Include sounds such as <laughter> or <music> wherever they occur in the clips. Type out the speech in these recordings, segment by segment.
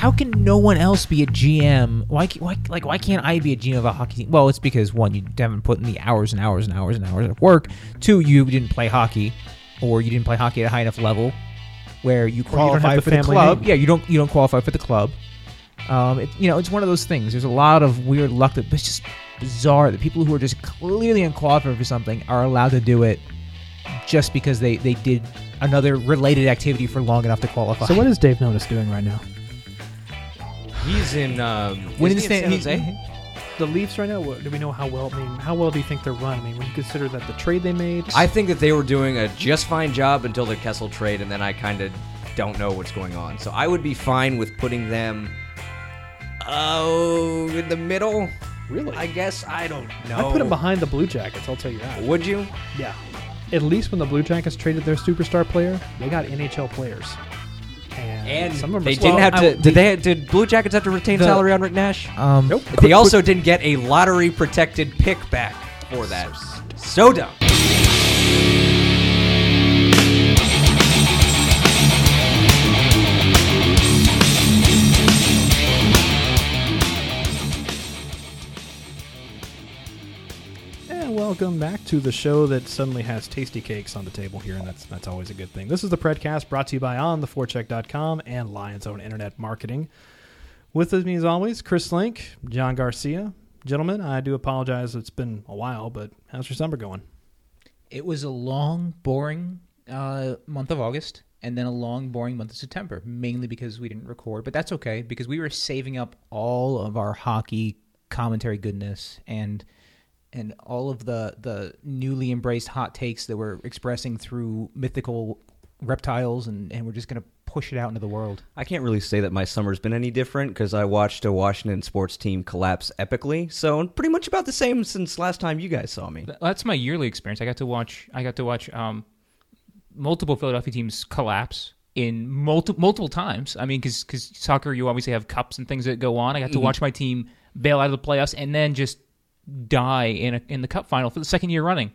how can no one else be a GM? Why, why, like, why can't I be a GM of a hockey team? Well, it's because one, you haven't put in the hours and hours and hours and hours of work. Two, you didn't play hockey, or you didn't play hockey at a high enough level where you qualify the for the club. name. Yeah, you don't, you don't qualify for the club. Um, it, you know, it's one of those things. There's a lot of weird luck that it's just bizarre that people who are just clearly unqualified for something are allowed to do it just because they they did another related activity for long enough to qualify. So what is Dave Nonis doing right now? He's in. Um, When isn't is he in Stan- San he- The Leafs right now. What, do we know how well? I mean, how well do you think they're run? I mean, when you consider that the trade they made. I think that they were doing a just fine job until the Kessel trade, and then I kind of don't know what's going on. So I would be fine with putting them. Oh, in the middle. really. I guess I don't know. I put them behind the Blue Jackets. I'll tell you that. Would you? Yeah. At least when the Blue Jackets traded their superstar player, they got NHL players. And, some of them they didn't have I- to. did they? Did Blue Jackets have to retain The- salary on Rick Nash? um, Nope. They also didn't get a lottery protected pick back for that. So dumb. Welcome back to the show that suddenly has tasty cakes on the table here, and that's that's always a good thing. This is the Predcast brought to you by OnTheForecheck.com and Lion's Own Internet Marketing. With me as always, Chris Link, John Garcia. Gentlemen, I do apologize. It's been a while, but how's your summer going? It was a long, boring uh, month of August, and then a long, boring month of September, mainly because we didn't record. But that's okay because we were saving up all of our hockey commentary goodness and and all of the the newly embraced hot takes that we're expressing through mythical reptiles, and and we're just gonna push it out into the world. I can't really say that my summer's been any different because I watched a Washington sports team collapse epically. So pretty much about the same since last time you guys saw me. That's my yearly experience. I got to watch. I got to watch um, multiple Philadelphia teams collapse in multi- multiple times. I mean, because soccer, you obviously have cups and things that go on. I got to watch my team bail out of the playoffs and then just die in a, in the cup final for the second year running.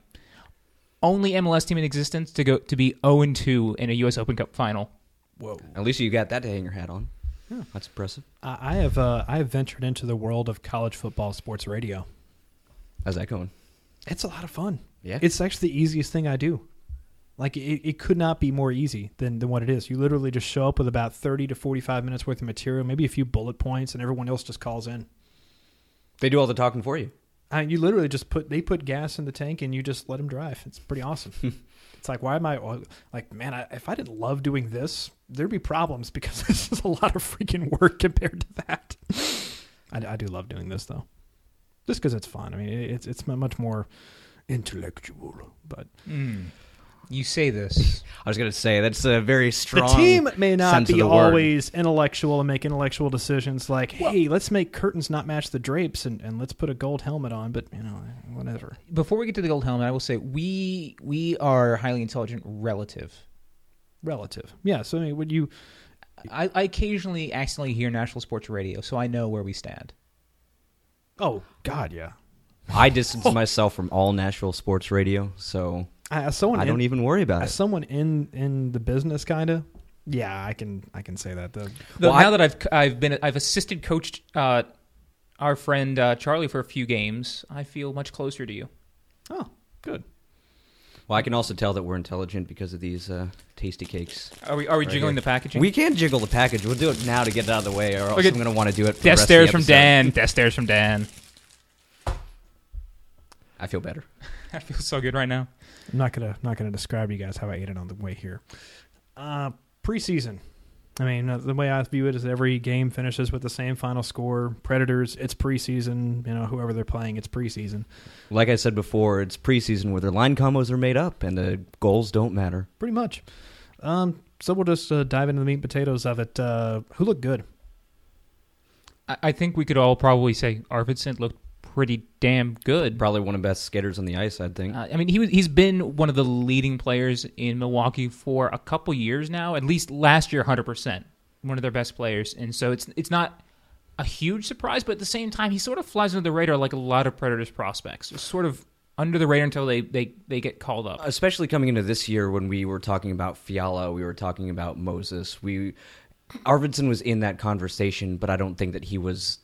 Only MLS team in existence to go to be 0 2 in a U.S. Open Cup final. Whoa. At least you got that to hang your hat on. Yeah. That's impressive. I I have uh, I have ventured into the world of college football sports radio. How's that going? It's a lot of fun. Yeah. It's actually the easiest thing I do. Like it, it could not be more easy than, than what it is. You literally just show up with about thirty to forty five minutes worth of material, maybe a few bullet points, and everyone else just calls in. They do all the talking for you. I you literally just put they put gas in the tank and you just let them drive. It's pretty awesome. Hmm. it's like why am I like man? I, if I didn't love doing this, there'd be problems <laughs> because this is a lot of freaking work <laughs> compared to that. I, I do love doing this though, just because it's fun. I mean, it, it's it's much more intellectual, but hmm. You say this. I was gonna say that's a very strong. the team may not be the word. always intellectual and make intellectual decisions like, hey, let's make curtains not match the drapes and, and let's put a gold helmet on. But you know, whatever. Before we get to the gold helmet, I will say we we are highly intelligent relative. Relative, yeah. So I mean, would you? I, I occasionally accidentally hear national sports radio, so I know where we stand. Oh God, yeah. I distance <laughs> myself from all Nashville sports radio, so As someone, I don't even worry about as it. someone in in the business, kind of. Yeah, I can I can say that though. Though Well, now I- that I've I've been I've assisted coached uh, our friend uh, Charlie for a few games, I feel much closer to you. Oh, good. Well, I can also tell that we're intelligent because of these uh, tasty cakes. Are we are we Right jiggling here. the packaging? We can jiggle the package. We'll do it now to get it out of the way, or else Okay. I'm going to want to do it. For the Death rest of the stares from. Dan. Death stares from Dan. I feel better. <laughs> I feel so good right now. I'm not gonna not gonna describe to you guys how I ate it on the way here. Uh, preseason. I mean, uh, the way I view it is every game finishes with the same final score. Predators, it's preseason. You know, whoever they're playing, it's preseason. Like I said before, it's preseason where their line combos are made up and the goals don't matter. Pretty much. Um, so we'll just uh, dive into the meat and potatoes of it. Uh, who looked good? I, I think we could all probably say Arvidsson looked pretty damn good. Probably one of the best skaters on the ice, I think. Uh, I mean, he was, he's been one of the leading players in Milwaukee for a couple years now. At least last year, hundred percent, one of their best players. And so it's it's not a huge surprise, but at the same time, he sort of flies under the radar like a lot of Predators prospects. Just sort of under the radar until they they, they get called up. Especially coming into this year when we were talking about Fiala, we were talking about Moses. We Arvidsson was in that conversation, but I don't think that he was,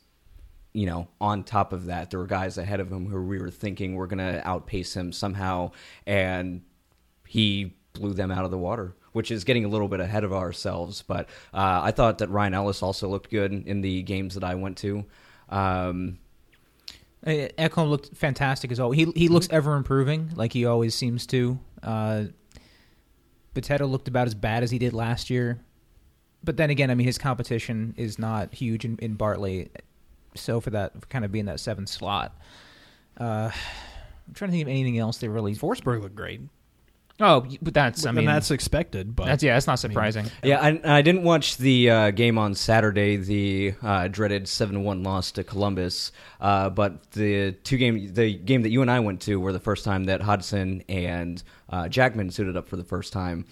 you know, on top of that. There were guys ahead of him who we were thinking were going to outpace him somehow, and he blew them out of the water, which is getting a little bit ahead of ourselves. But uh, I thought that Ryan Ellis also looked good in the games that I went to. Um, Ekholm looked fantastic as well. He he looks ever improving, like he always seems to. Uh, Potato looked about as bad as he did last year, but then again, I mean, his competition is not huge in, in Bartley, so for that for kind of being that seventh slot. Uh, I'm trying to think of anything else they really. Forsberg looked great. Oh, but that's I and mean that's expected, but that's yeah, that's not surprising. Yeah, I, I didn't watch the uh, game on Saturday, the uh, dreaded seven one loss to Columbus. Uh, but the two game, the game that you and I went to, were the first time that Hodgson and uh, Jackman suited up for the first time.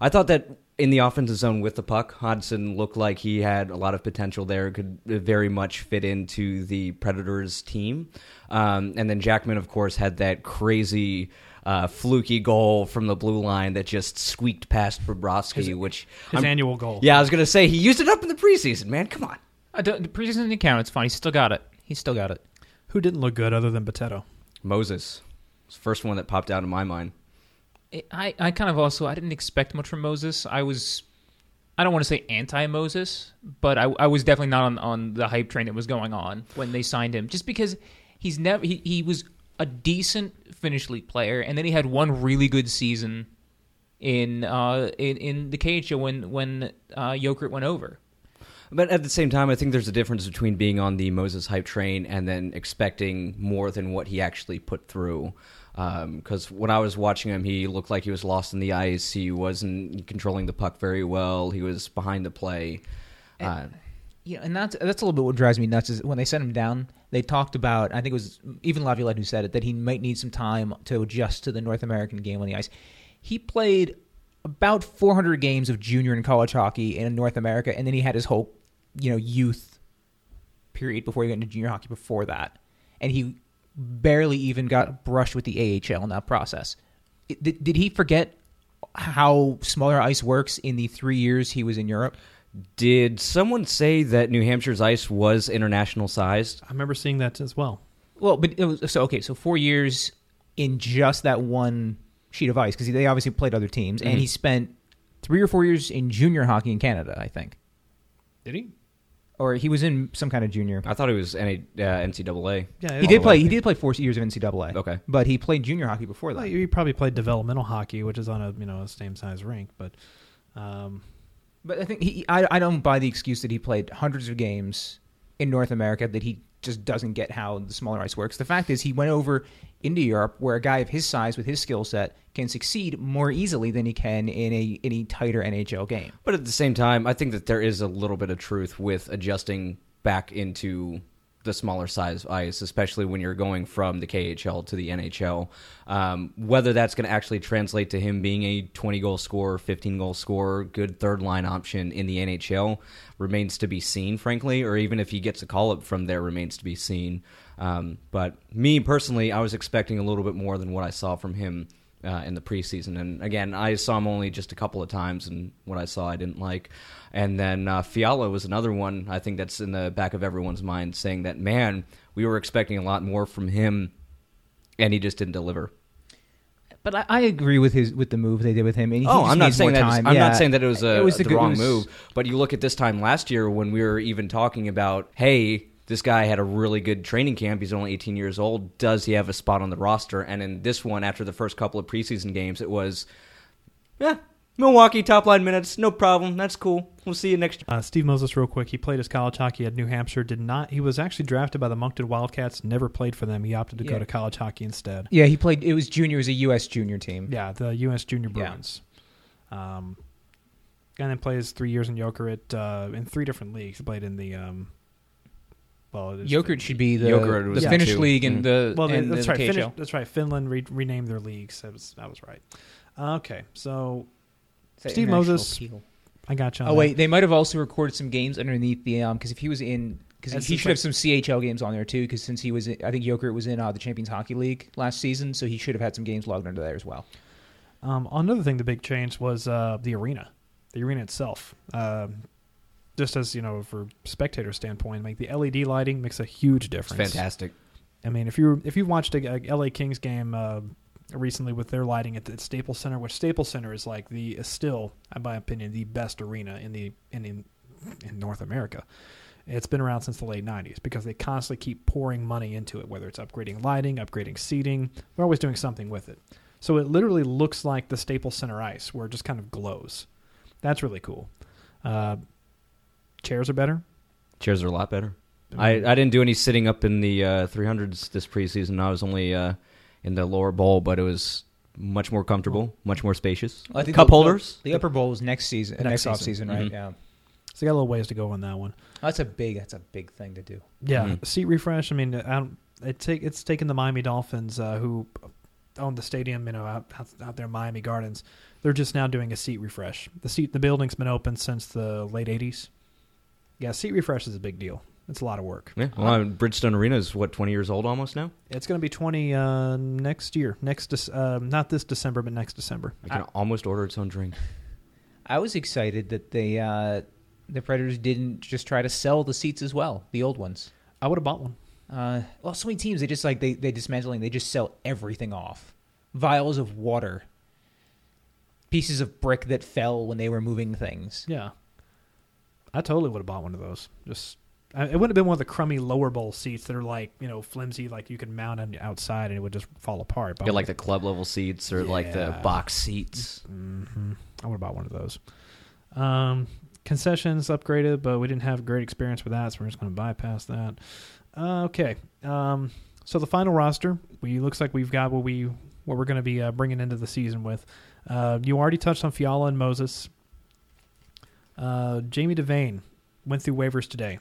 I thought that in the offensive zone with the puck, Hodgson looked like he had a lot of potential there. Could very much fit into the Predators team. Um, and then Jackman, of course, had that crazy. Uh, fluky goal from the blue line that just squeaked past Bobrovsky, which his I'm- annual goal. yeah, I was gonna say he used it up in the preseason. Man, come on. Uh, the, the preseason didn't count. It's fine. He still got it. He still got it. Who didn't look good other than Potato? Moses, was the first one that popped out in my mind. I, I kind of also I didn't expect much from Moses. I was I don't want to say anti Moses, but I, I was definitely not on, on the hype train that was going on when they signed him. Just because he's never he, he was a decent Finnish league player, and then he had one really good season in uh in, in the KHL when when uh Jokerit went over. But at the same time, I think there's a difference between being on the Moses hype train and then expecting more than what he actually put through. Because when I was watching him, he looked like he was lost in the ice. He wasn't controlling the puck very well. He was behind the play. Uh, Yeah, and that's that's a little bit what drives me nuts is when they sent him down. They talked about I think it was even Laviolette who said it that he might need some time to adjust to the North American game on the ice. He played about 400 games of junior and college hockey in North America, and then he had his whole you know youth period before he went into junior hockey. Before that, and he barely even got brushed with the AHL in that process. Did, did he forget how smaller ice works in the three years he was in Europe? did someone say that New Hampshire's ice was international sized? I remember seeing that as well. Well, but it was so okay. So four years in just that one sheet of ice because they obviously played other teams, and mm-hmm. he spent three or four years in junior hockey in Canada, I think, Did he? Or he was in some kind of junior. I thought he was NA, uh, NCAA. Yeah, He did play. He did play four years of NCAA. Okay. but he played junior hockey before Well, that. he probably played developmental hockey, which is on a you know a same size rink, but um, But I think he. I, I don't buy the excuse that he played hundreds of games in North America that he just doesn't get how the smaller ice works. The fact is, he went over into Europe where a guy of his size with his skill set can succeed more easily than he can in a any tighter NHL game. But at the same time, I think that there is a little bit of truth with adjusting back into the smaller size ice, especially when you're going from the KHL to the NHL. Um, whether that's going to actually translate to him being a 20 goal scorer, 15 goal scorer, good third line option in the NHL remains to be seen, frankly, or even if he gets a call up from there remains to be seen. Um, but me personally, I was expecting a little bit more than what I saw from him uh, in the preseason. And again, I saw him only just a couple of times, and what I saw I didn't like. And then uh, Fiala was another one I think that's in the back of everyone's mind, saying that man, we were expecting a lot more from him, and he just didn't deliver. But I, I agree with his with the move they did with him. Oh, I'm not saying that. time. I'm Yeah. not saying that it was a It was the, the good- wrong was- move. But you look at this time last year when we were even talking about, hey, this guy had a really good training camp. He's only 18 years old. Does he have a spot on the roster? And in this one, after the first couple of preseason games, it was, yeah, Milwaukee top line minutes, no problem. That's cool. We'll see you next. uh, Steve Moses, real quick, he played his college hockey at New Hampshire. Did not. He was actually drafted by the Moncton Wildcats. Never played for them. He opted to go to college hockey instead. Yeah, he played. It was junior. It was a U.S. junior team. Yeah, the U.S. Junior Yeah. Um, and then plays three years in Jokerit uh, in three different leagues. He played in the um, well, it is- Jokerit should be the, Jokerit the Finnish two. league and Mhm. the Well, and that's the right. KHL. Finnish, that's right. Finland re- renamed their leagues. That was that was right. Uh, okay, so It's Steve Moses- appeal. I got you. on Oh that. wait, they might have also recorded some games underneath the um because if he was in because That's he just should have some CHL games on there too because since he was in, I think Jokerit was in uh, the Champions Hockey League last season so he should have had some games logged under there as well. Um, another thing, the big change was uh, the arena, the arena itself. Um, just as you know, for spectator standpoint, like the LED lighting makes a huge It's difference. fantastic. I mean, if you if you've watched a, a LA Kings game uh, recently with their lighting at the Staples Center, which Staples Center is like the is still, in my opinion, the best arena in the in in, in North America. It's been around since the late '90s because they constantly keep pouring money into it, whether it's upgrading lighting, upgrading seating. They're always doing something with it. So it literally looks like the Staples Center ice, where it just kind of glows. That's really cool. Uh, chairs are better. Chairs are a lot better. I, I didn't do any sitting up in the uh, 300s this preseason. I was only uh, in the lower bowl, but it was much more comfortable, much more spacious. I think Cup the- holders. The upper bowl is next season, Next next, season. off season, right? Mhm. Yeah, So you got a little ways to go on that one. that's a big that's a big thing to do. Yeah, Mhm. seat refresh. I mean, I don't, it take it's taken the Miami Dolphins, uh, who own the stadium, you know, out, out out there in Miami Gardens. They're just now doing a seat refresh. The seat, the building's been open since the late '80s. Yeah, seat refresh is a big deal. It's a lot of work. Yeah, well, I mean, Bridgestone Arena is what 20 years old almost now. It's going to be 20 uh, next year. Next, Dec- uh, not this December, but next December. It can almost order its own drink. I was excited that they uh, the Predators didn't just try to sell the seats as well, the old ones. I would have bought one. Uh, well, so many teams they just like they they dismantling. They just sell everything off. Vials of water, pieces of brick that fell when they were moving things. Yeah, I totally would have bought one of those. Just I- it wouldn't have been one of the crummy lower bowl seats that are like you know flimsy, like you could mount on outside and it would just fall apart. But would- like the club level seats or like the box seats. hmm I would have bought one of those. Um, concessions upgraded, but we didn't have a great experience with that, so we're just going to bypass that. Uh, okay. Um, so the final roster, we looks like we've got what we what we're going to be uh, bringing into the season with. Uh, you already touched on Fiala and Moses. Uh, Jamie Devane went through waivers today.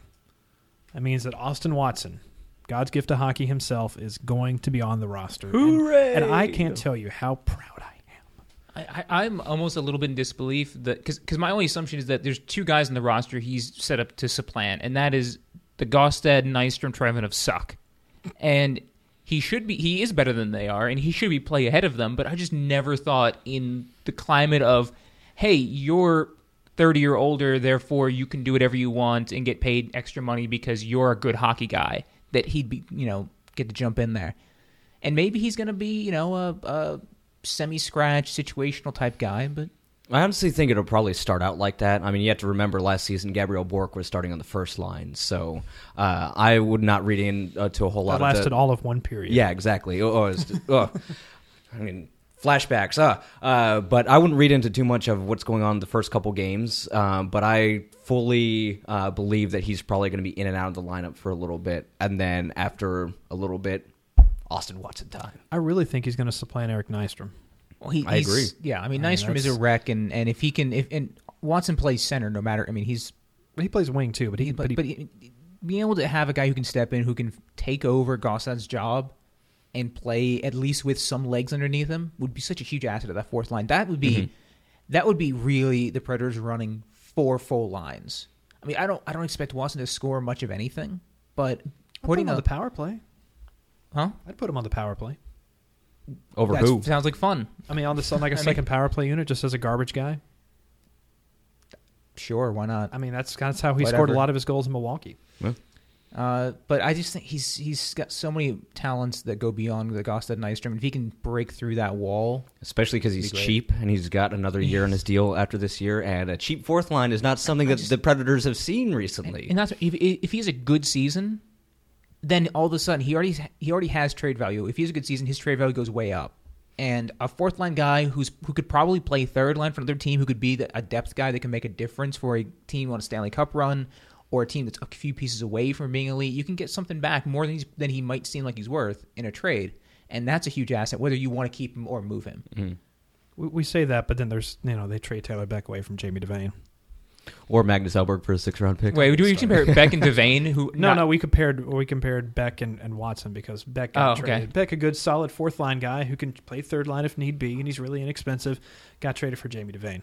That means that Austin Watson, God's gift to hockey himself, is going to be on the roster. And- Hooray! and I can't tell you how proud I am. I, I, I'm almost a little bit in disbelief that because my only assumption is that there's two guys in the roster he's set up to supplant, and that is the Gaustad, Nystrom, Trevin of suck, and he should be he is better than they are, and he should be play ahead of them. But I just never thought in the climate of, hey, you're 30 or older, therefore you can do whatever you want and get paid extra money because you're a good hockey guy. That he'd be you know get to jump in there, and maybe he's going to be you know a. a semi-scratch situational type guy, but I honestly think it'll probably start out like that. I mean, you have to remember last season Gabriel Bourque was starting on the first line, so uh, I would not read into uh, a whole lot That of lasted all of one period. Yeah, exactly. Oh, it's- oh. I mean, flashbacks. Uh, uh, but I wouldn't read into too much of what's going on the first couple games. Um, but I fully uh, believe that he's probably going to be in and out of the lineup for a little bit, and then after a little bit, Austin Watson time. I really think he's going to supplant Eric Nystrom. Well, he, I agree. Yeah, I mean, I mean, Nystrom is a wreck, and, and if he can, if and Watson plays center, no matter. I mean, he's But he plays wing too. But he, but but, but, he, he- being able to have a guy who can step in, who can take over Gaustad's job, and play at least with some legs underneath him would be such a huge asset of that fourth line. That would be Mhm. that would be really the Predators running four full lines. I mean, I don't I don't expect Watson to score much of anything, but I'd put putting him on a the power play. huh I'd put him on the power play. Over that who? sounds like fun. I mean, on the on like a <laughs> I mean- second power play unit, just as a garbage guy. sure why not? I mean, that's that's how he Whatever. scored a lot of his goals in Milwaukee. Uh, but I just think he's he's got so many talents that go beyond the Gaustad Nystrom. If he can break through that wall, Especially because he's Be cheap and he's got another year in his deal after this year, and a cheap fourth line is not something that the Predators have seen recently. and that's if if he has a good season, then all of a sudden he already he already has trade value. If he has a good season, his trade value goes way up. And a fourth line guy who's who could probably play third line for another team, who could be the, a depth guy that can make a difference for a team on a Stanley Cup run or a team that's a few pieces away from being elite. You can get something back more than he's, than he might seem like he's worth in a trade, and that's a huge asset. Whether you want to keep him or move him. Mhm. We, we say that, but then there's you know they trade Taylor Beck away from Jamie Devane. Or Magnus Hellberg for a six round pick. Wait, do we compare Beck and Devane? Who <laughs> No, not- no, we compared we compared Beck and, and Watson because Beck got Oh, okay. traded. Beck, a good solid fourth line guy who can play third line if need be, and he's really inexpensive. Got traded for Jamie Devane,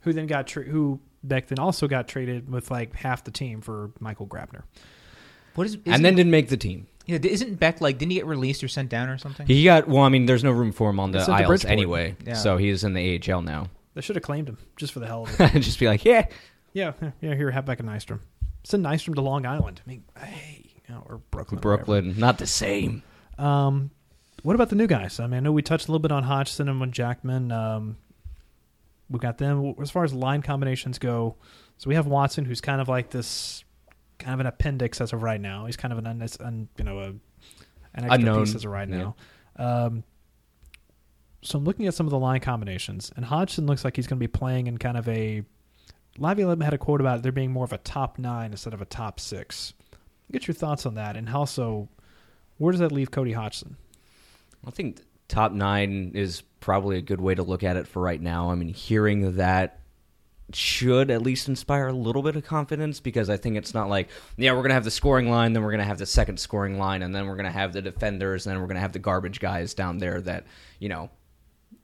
who then got tra- who Beck then also got traded with like half the team for Michael Grabner. What is and then didn't make the team. yeah, isn't Beck like didn't he get released or sent down or something? He got well. I mean, there's no room for him on the It's at the aisles Bridgeport. anyway, Yeah. so he's in the AHL now. They should have claimed him just for the hell of it. <laughs> Just be like, yeah, Yeah, yeah, yeah. Here, have back a Nystrom. Send Nystrom to Long Island. I mean, hey, you know, or Brooklyn. or whatever. Brooklyn, not the same. Um, what about the new guys? I mean, I know we touched a little bit on Hodgson and with Jackman. Um, we got them as far as line combinations go. So we have Watson, who's kind of like this, kind of an appendix as of right now. He's kind of an, un, un, you know, a, an extra Unknown, piece as of right yeah. now. Um, so I'm looking at some of the line combinations, and Hodgson looks like he's going to be playing in kind of a. Laviolette had a quote about there being more of a top nine instead of a top six. Get your thoughts on that, and also, where does that leave Cody Hodgson? I think top nine is probably a good way to look at it for right now. I mean, hearing that should at least inspire a little bit of confidence because I think it's not like, yeah, we're going to have the scoring line, then we're going to have the second scoring line, and then we're going to have the defenders, and then we're going to have the garbage guys down there that, you know,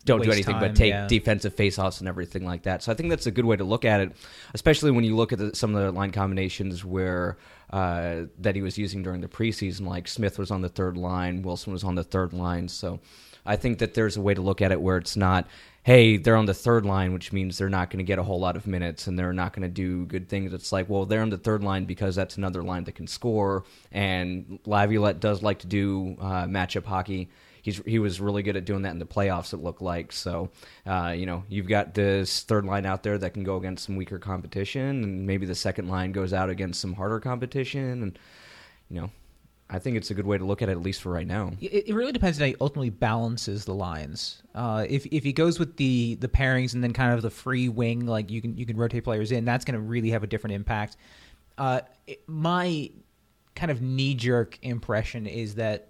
don't do anything time, but take yeah. defensive faceoffs and everything like that. So I think that's a good way to look at it, especially when you look at the, some of the line combinations where uh, that he was using during the preseason. Like Smith was on the third line, Wilson was on the third line. So I think that there's a way to look at it where it's not, hey, they're on the third line, which means they're not going to get a whole lot of minutes and they're not going to do good things. It's like, well, they're on the third line because that's another line that can score. And Laviolette does like to do uh, matchup hockey he's he was really good at doing that in the playoffs. It looked like so. Uh, you know, you've got this third line out there that can go against some weaker competition, and maybe the second line goes out against some harder competition, and you know. I think it's a good way to look at it, at least for right now. It, it really depends on how he ultimately balances the lines. Uh, if if he goes with the the pairings and then kind of the free wing, like you can you can rotate players in, that's going to really have a different impact. Uh, it- my kind of knee jerk impression is that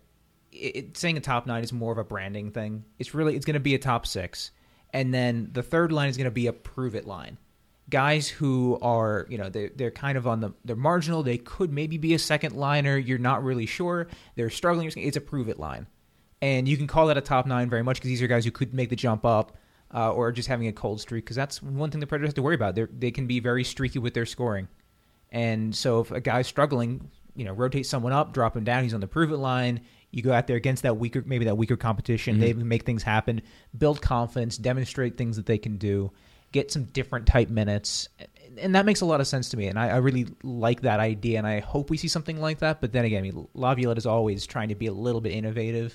it, saying a top nine is more of a branding thing. It's really it's going to be a top six, and then the third line is going to be a prove it line. Guys who are you know they're, they're kind of on the they're marginal. They could maybe be a second liner. You're not really sure. They're struggling. It's a prove it line, and you can call that a top nine very much because these are guys who could make the jump up. Uh, or just having a cold streak because that's one thing the Predators have to worry about. They they can be very streaky with their scoring, and so if a guy's struggling, you know, rotate someone up, drop him down. He's on the prove it line. You go out there against that weaker, maybe that weaker competition. They make things happen, build confidence, demonstrate things that they can do, get some different type minutes, and that makes a lot of sense to me. And I, I really like that idea, and I hope we see something like that. But then again, I mean, Laviolette is always trying to be a little bit innovative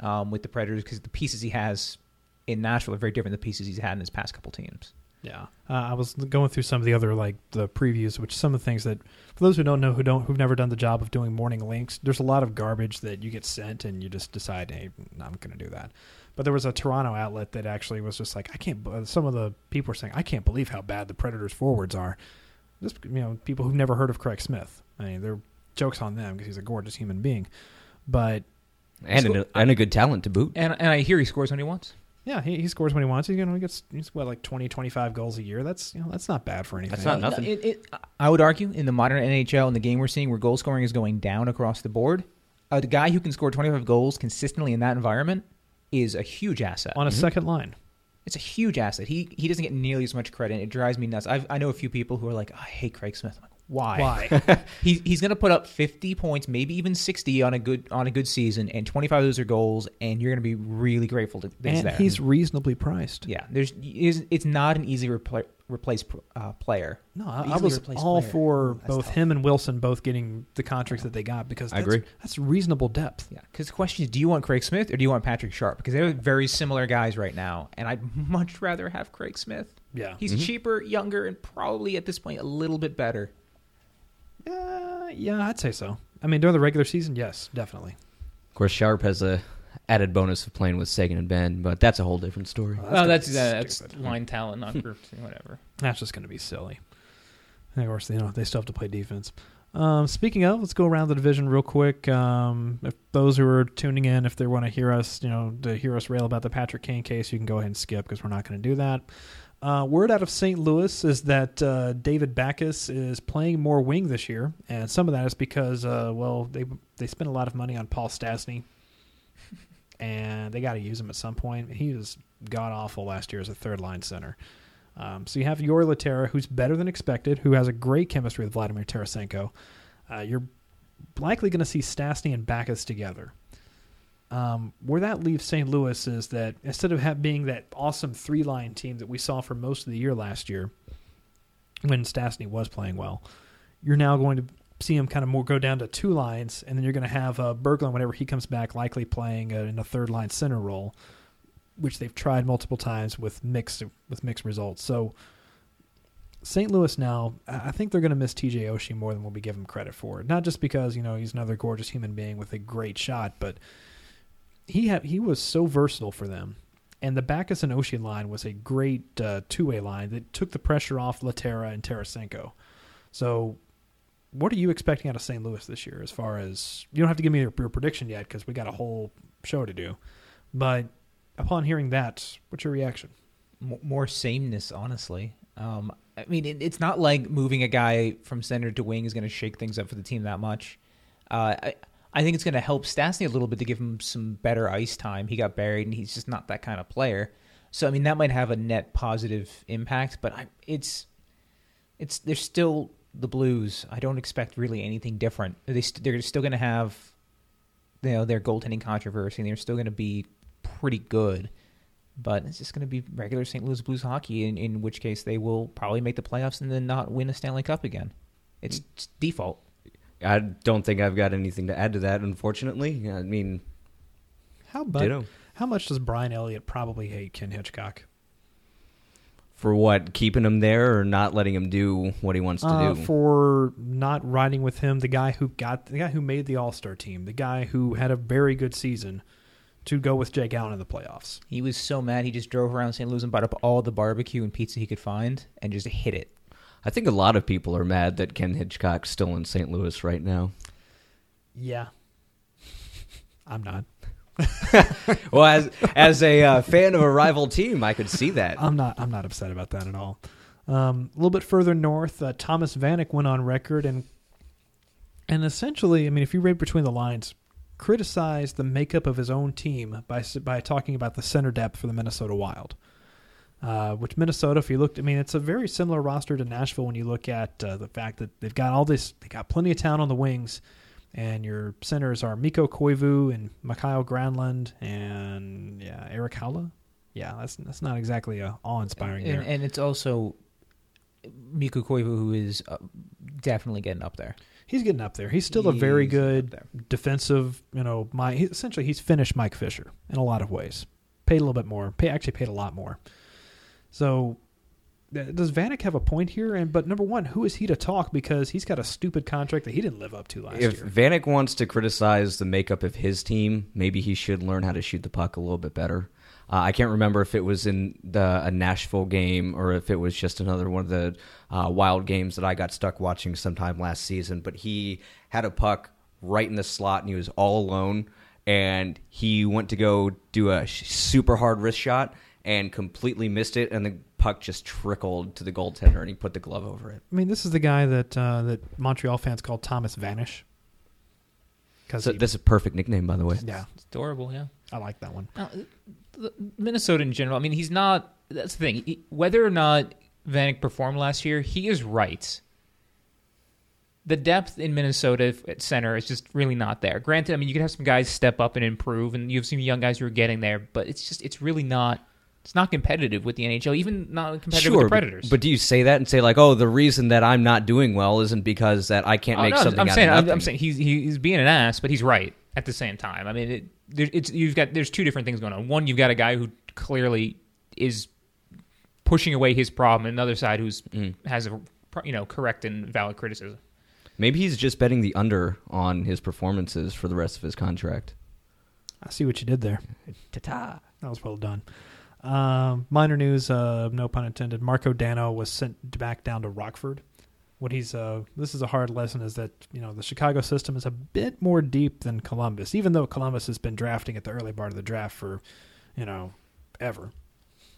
um, with the Predators because the pieces he has in Nashville are very different than the pieces he's had in his past couple teams. Yeah, uh, I was going through some of the other like the previews, which some of the things that for those who don't know, who don't, who've never done the job of doing morning links, there's a lot of garbage that you get sent, and you just decide, hey, I'm going to do that. But there was a Toronto outlet that actually was just like, I can't. Some of the people were saying, I can't believe how bad the Predators forwards are. Just you know, people who've never heard of Craig Smith. I mean, they're jokes on them because he's a gorgeous human being, but And So- a, and a good talent to boot. And and I hear he scores when he wants. yeah, he, he scores when he wants. He, you know, he gets he's what like 20, 25 goals a year. That's you know, that's not bad for anything. That's not nothing. It, it, I would argue in the modern NHL, in the game we're seeing where goal scoring is going down across the board, a guy who can score 25 goals consistently in that environment is a huge asset. on a mm-hmm. second line. It's a huge asset. He he doesn't get nearly as much credit. It drives me nuts. I've, I know a few people who are like, I hate Craig Smith. I'm like, why? Why? <laughs> He, he's going to put up 50 points, maybe even 60 on a good on a good season, and 25 of those are goals, and you're going to be really grateful to that he's and there. he's reasonably priced. yeah, there's it's it's not an easy repla- replace uh, player. No, I, I was all player. for That's both tough. him and Wilson both getting the contracts that they got because I that's, agree. That's reasonable depth. Yeah, because the question is, do you want Craig Smith or do you want Patrick Sharp? Because they're very similar guys right now, and I'd <laughs> much rather have Craig Smith. Yeah, He's cheaper, younger, and probably at this point a little bit better. Uh, yeah, I'd say so. I mean, during the regular season, yes, definitely. Of course, Sharp has a added bonus of playing with Seguin and Benn, but that's a whole different story. Well, Well, gonna that's uh, that's line talent, not group, whatever. <laughs> That's just going to be silly. And of course, you know they still have to play defense. Um, speaking of, let's go around the division real quick. Um, if those who are tuning in, if they want to hear us, you know, to hear us rail about the Patrick Kane case, you can go ahead and skip because we're not going to do that. Uh, word out of St. Louis is that uh, David Backes is playing more wing this year, and some of that is because, uh, well, they they spent a lot of money on Paul Stastny, <laughs> and they got to use him at some point. He was god awful last year as a third line center. Um, so you have Jori Lehtera, who's better than expected, who has a great chemistry with Vladimir Tarasenko. Uh, you're likely going to see Stastny and Backes together. Um, where that leaves St. Louis is that instead of being that awesome three line team that we saw for most of the year last year, when Stastny was playing well. You're now going to see him kind of more go down to two lines, and then you're going to have uh, Berglund whenever he comes back, likely playing uh, in a third line center role, which they've tried multiple times with mixed with mixed results. So St. Louis now, I I think they're going to miss TJ Oshie more than what we give him credit for. Not just because you know he's another gorgeous human being with a great shot, but he had he was so versatile for them. And the Backes and Oshie line was a great uh, two way line that took the pressure off Lehtera and Tarasenko. So, what are you expecting out of St. Louis this year? As far as you don't have to give me your, your prediction yet because we got a whole show to do. But upon hearing that, what's your reaction? More sameness, honestly. Um, I mean, it, it's not like moving a guy from center to wing is going to shake things up for the team that much. Uh, I, I think it's going to help Stastny a little bit to give him some better ice time. He got buried, and he's just not that kind of player. So, I mean, that might have a net positive impact. But I, it's it's they're still the Blues. I don't expect really anything different. They st- they're still going to have you know their goaltending controversy. and They're still going to be pretty good but it's just going to be regular St. Louis Blues hockey, in, in which case they will probably make the playoffs and then not win a Stanley Cup again. It's just default. I don't think I've got anything to add to that, unfortunately. I mean, How much? ditto. How much does Brian Elliott probably hate Ken Hitchcock? For what? Keeping him there or not letting him do what he wants to Uh, do? for not riding with him, the guy who got the guy who made the All Star team, the guy who had a very good season, to go with Jake Allen in the playoffs. He was so mad he just drove around St. Louis and bought up all the barbecue and pizza he could find and just hit it. I think a lot of people are mad that Ken Hitchcock's still in St. Louis right now. Yeah, I'm not. <laughs> well, as as a uh, fan of a rival team, I could see that. I'm not. I'm not upset about that at all. Um, a little bit further north, uh, Thomas Vanek went on record and and essentially, I mean, if you read between the lines, criticized the makeup of his own team by by talking about the center depth for the Minnesota Wild. Uh, which Minnesota, if you looked, I mean, it's a very similar roster to Nashville when you look at uh, the fact that they've got all this, they got plenty of talent on the wings, and your centers are Mikko Koivu and Mikael Granlund and yeah, Erik Haula. Yeah, that's that's not exactly uh, awe-inspiring And, there. and it's also Mikko Koivu, who is uh, definitely getting up there. He's getting up there. He's still a very good defensive. You know, my essentially he's finished Mike Fisher in a lot of ways. Paid a little bit more. Pay actually paid a lot more. So does Vanek have a point here? And but number one, who is he to talk because he's got a stupid contract that he didn't live up to last If year. Vanek wants to criticize the makeup of his team, maybe he should learn how to shoot the puck a little bit better. Uh, I can't remember if it was in the a Nashville game or if it was just another one of the uh, wild games that I got stuck watching sometime last season. But he had a puck right in the slot and he was all alone. And he went to go do a super hard wrist shot and completely missed it. And the puck just trickled to the goaltender and he put the glove over it. I mean, this is the guy that uh, that Montreal fans call Thomas Vanish. Because So this is a perfect nickname, by the way. yeah, It's adorable, yeah. I like that one. Now, the- Minnesota in general, I mean, he's not. That's the thing. He- whether or not Vanek performed last year, he is right. The depth in Minnesota at center is just really not there. Granted, I mean, you could have some guys step up and improve, and you have some young guys who are getting there, but it's just, it's really not. It's not competitive with the NHL, even not competitive with the but- Predators. But, do you say that and say like, oh, the reason that I'm not doing well isn't because that I can't Oh, make no, something I'm out saying, of I'm, nothing? I'm saying he's he's being an ass, but he's right at the same time. I mean, it, there, it's you've got there's two different things going on. One, you've got a guy who clearly is pushing away his problem, and another side who's Mm. has a you know correct and valid criticism. Maybe he's just betting the under on his performances for the rest of his contract. I see what you did there. Ta-ta. That was well done. Um, minor news, uh, no pun intended. Marko Dano was sent back down to Rockford. What he's uh, this is a hard lesson is that you know the Chicago system is a bit more deep than Columbus, even though Columbus has been drafting at the early part of the draft for you know ever.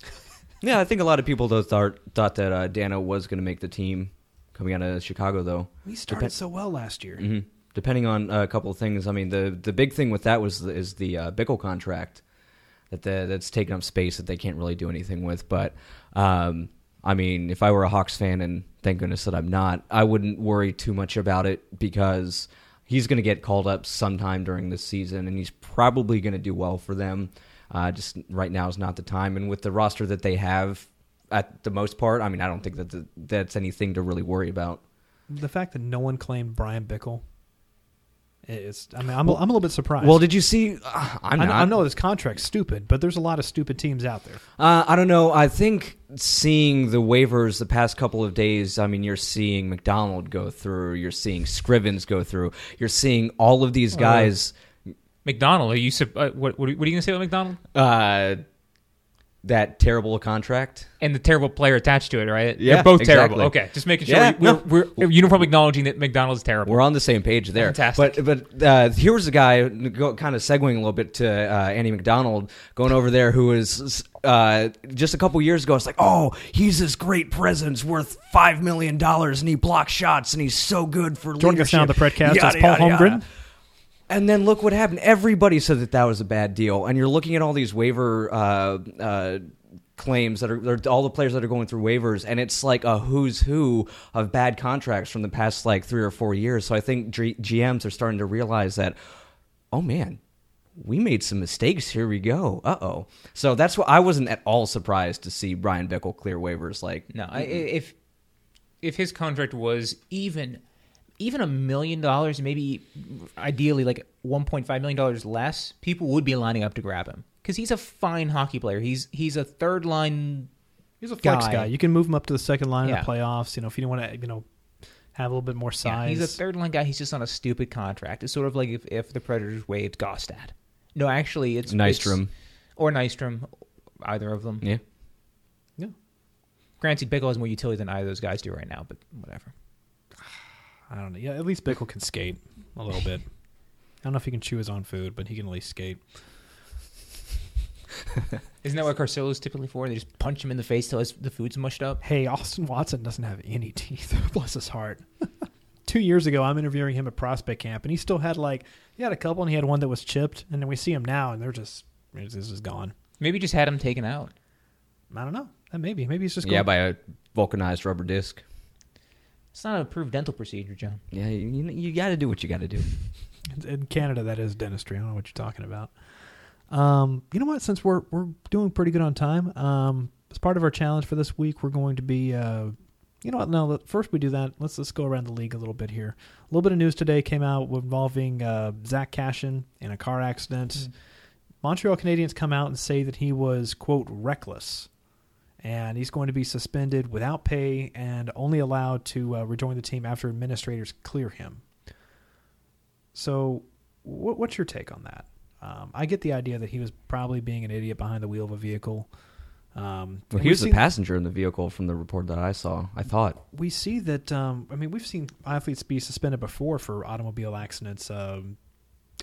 <laughs> Yeah, I think a lot of people thought thought that uh, Dano was going to make the team coming out of Chicago, though. He started Depend- so well last year. hmm Depending on uh, a couple of things, I mean the the big thing with that was the, is the uh, Bickell contract that the, that's taken up space that they can't really do anything with. But um, I mean, if I were a Hawks fan, and thank goodness that I'm not, I wouldn't worry too much about it because he's going to get called up sometime during this season, and he's probably going to do well for them. Uh, just right now is not the time, and with the roster that they have at the most part. I mean, I don't think that the, that's anything to really worry about. The fact that no one claimed Bryan Bickell is, I mean, I'm, a, I'm a little bit surprised. Well, did you see? Uh, I'm I, not. know, I know this contract's stupid, but there's a lot of stupid teams out there. Uh, I don't know. I think seeing the waivers the past couple of days, I mean, you're seeing McDonald go through, you're seeing Scrivens go through, you're seeing all of these guys. McDonald, are you? sup- Uh, what, what are you going to say about McDonald? That terrible contract. And the terrible player attached to it, right? Yeah, They're both exactly. terrible. Okay, just making sure Yeah, we're, no. we're, we're uniform acknowledging that McDonald's terrible. We're on the same page there. Fantastic. But but uh, here was a guy go, kind of segueing a little bit to uh, Andy McDonald going over there who was uh, just a couple years ago. It's like, oh, he's this great presence worth five million dollars, and he blocks shots, and he's so good for Joining us leadership. now on the Predcast Yada, is Paul yada, Holmgren. yada. And then look what happened. Everybody said that that was a bad deal. And you're looking at all these waiver uh, uh, claims that are all the players that are going through waivers, and it's like a who's who of bad contracts from the past like three or four years. So I think G- GMs are starting to realize that, oh man, we made some mistakes. Here we go. Uh oh. So that's what I wasn't at all surprised to see Bryan Bickell clear waivers. Like, No, I, if if his contract was even even a million dollars, maybe ideally like one point five million dollars less, people would be lining up to grab him because he's a fine hockey player. He's he's a third line. He's a flex Guy. guy. You can move him up to the second line Yeah. in the playoffs. You know, if you don't want to, you know, have a little bit more Yeah, size. he's a third line guy. He's just on a stupid contract. It's sort of like if, if the Predators waived Gaustad. No, actually, it's Nystrom. it's- or Nystrom, either of them. Yeah. Yeah. Granted, Bickell has more utility than either of those guys do right now, but whatever. I don't know. Yeah, at least Bickell can skate a little bit. I don't know if he can chew his own food, but he can at least skate. <laughs> Isn't that what Carcillo is typically for? They just punch him in the face till his, the food's mushed up. Hey, Austin Watson doesn't have any <laughs> teeth. <laughs> Bless his heart. Two years ago, I'm interviewing him at prospect camp, and he still had like he had a couple, and he had one that was chipped, and then we see him now, and they're just this is gone. Maybe just had him taken out. I don't know. Maybe maybe he's just Yeah, going, by a vulcanized rubber disc. It's not an approved dental procedure, John. Yeah, you, you got to do what you got to do. <laughs> in Canada that is dentistry. I don't know what you're talking about. Um, you know what? Since we're we're doing pretty good on time, um, as part of our challenge for this week, we're going to be. Uh, you know what? No, first we do that. Let's let's go around the league a little bit here. A little bit of news today came out involving uh, Zack Kassian in a car accident. Montreal Canadiens come out and say that he was quote reckless, and he's going to be suspended without pay and only allowed to uh, rejoin the team after administrators clear him. So, what, what's your take on that? Um, I get the idea that he was probably being an idiot behind the wheel of a vehicle. Um, Well, he was the passenger in the vehicle from the report that I saw. I thought. we see that. Um, I mean, we've seen athletes be suspended before for automobile accidents. Um,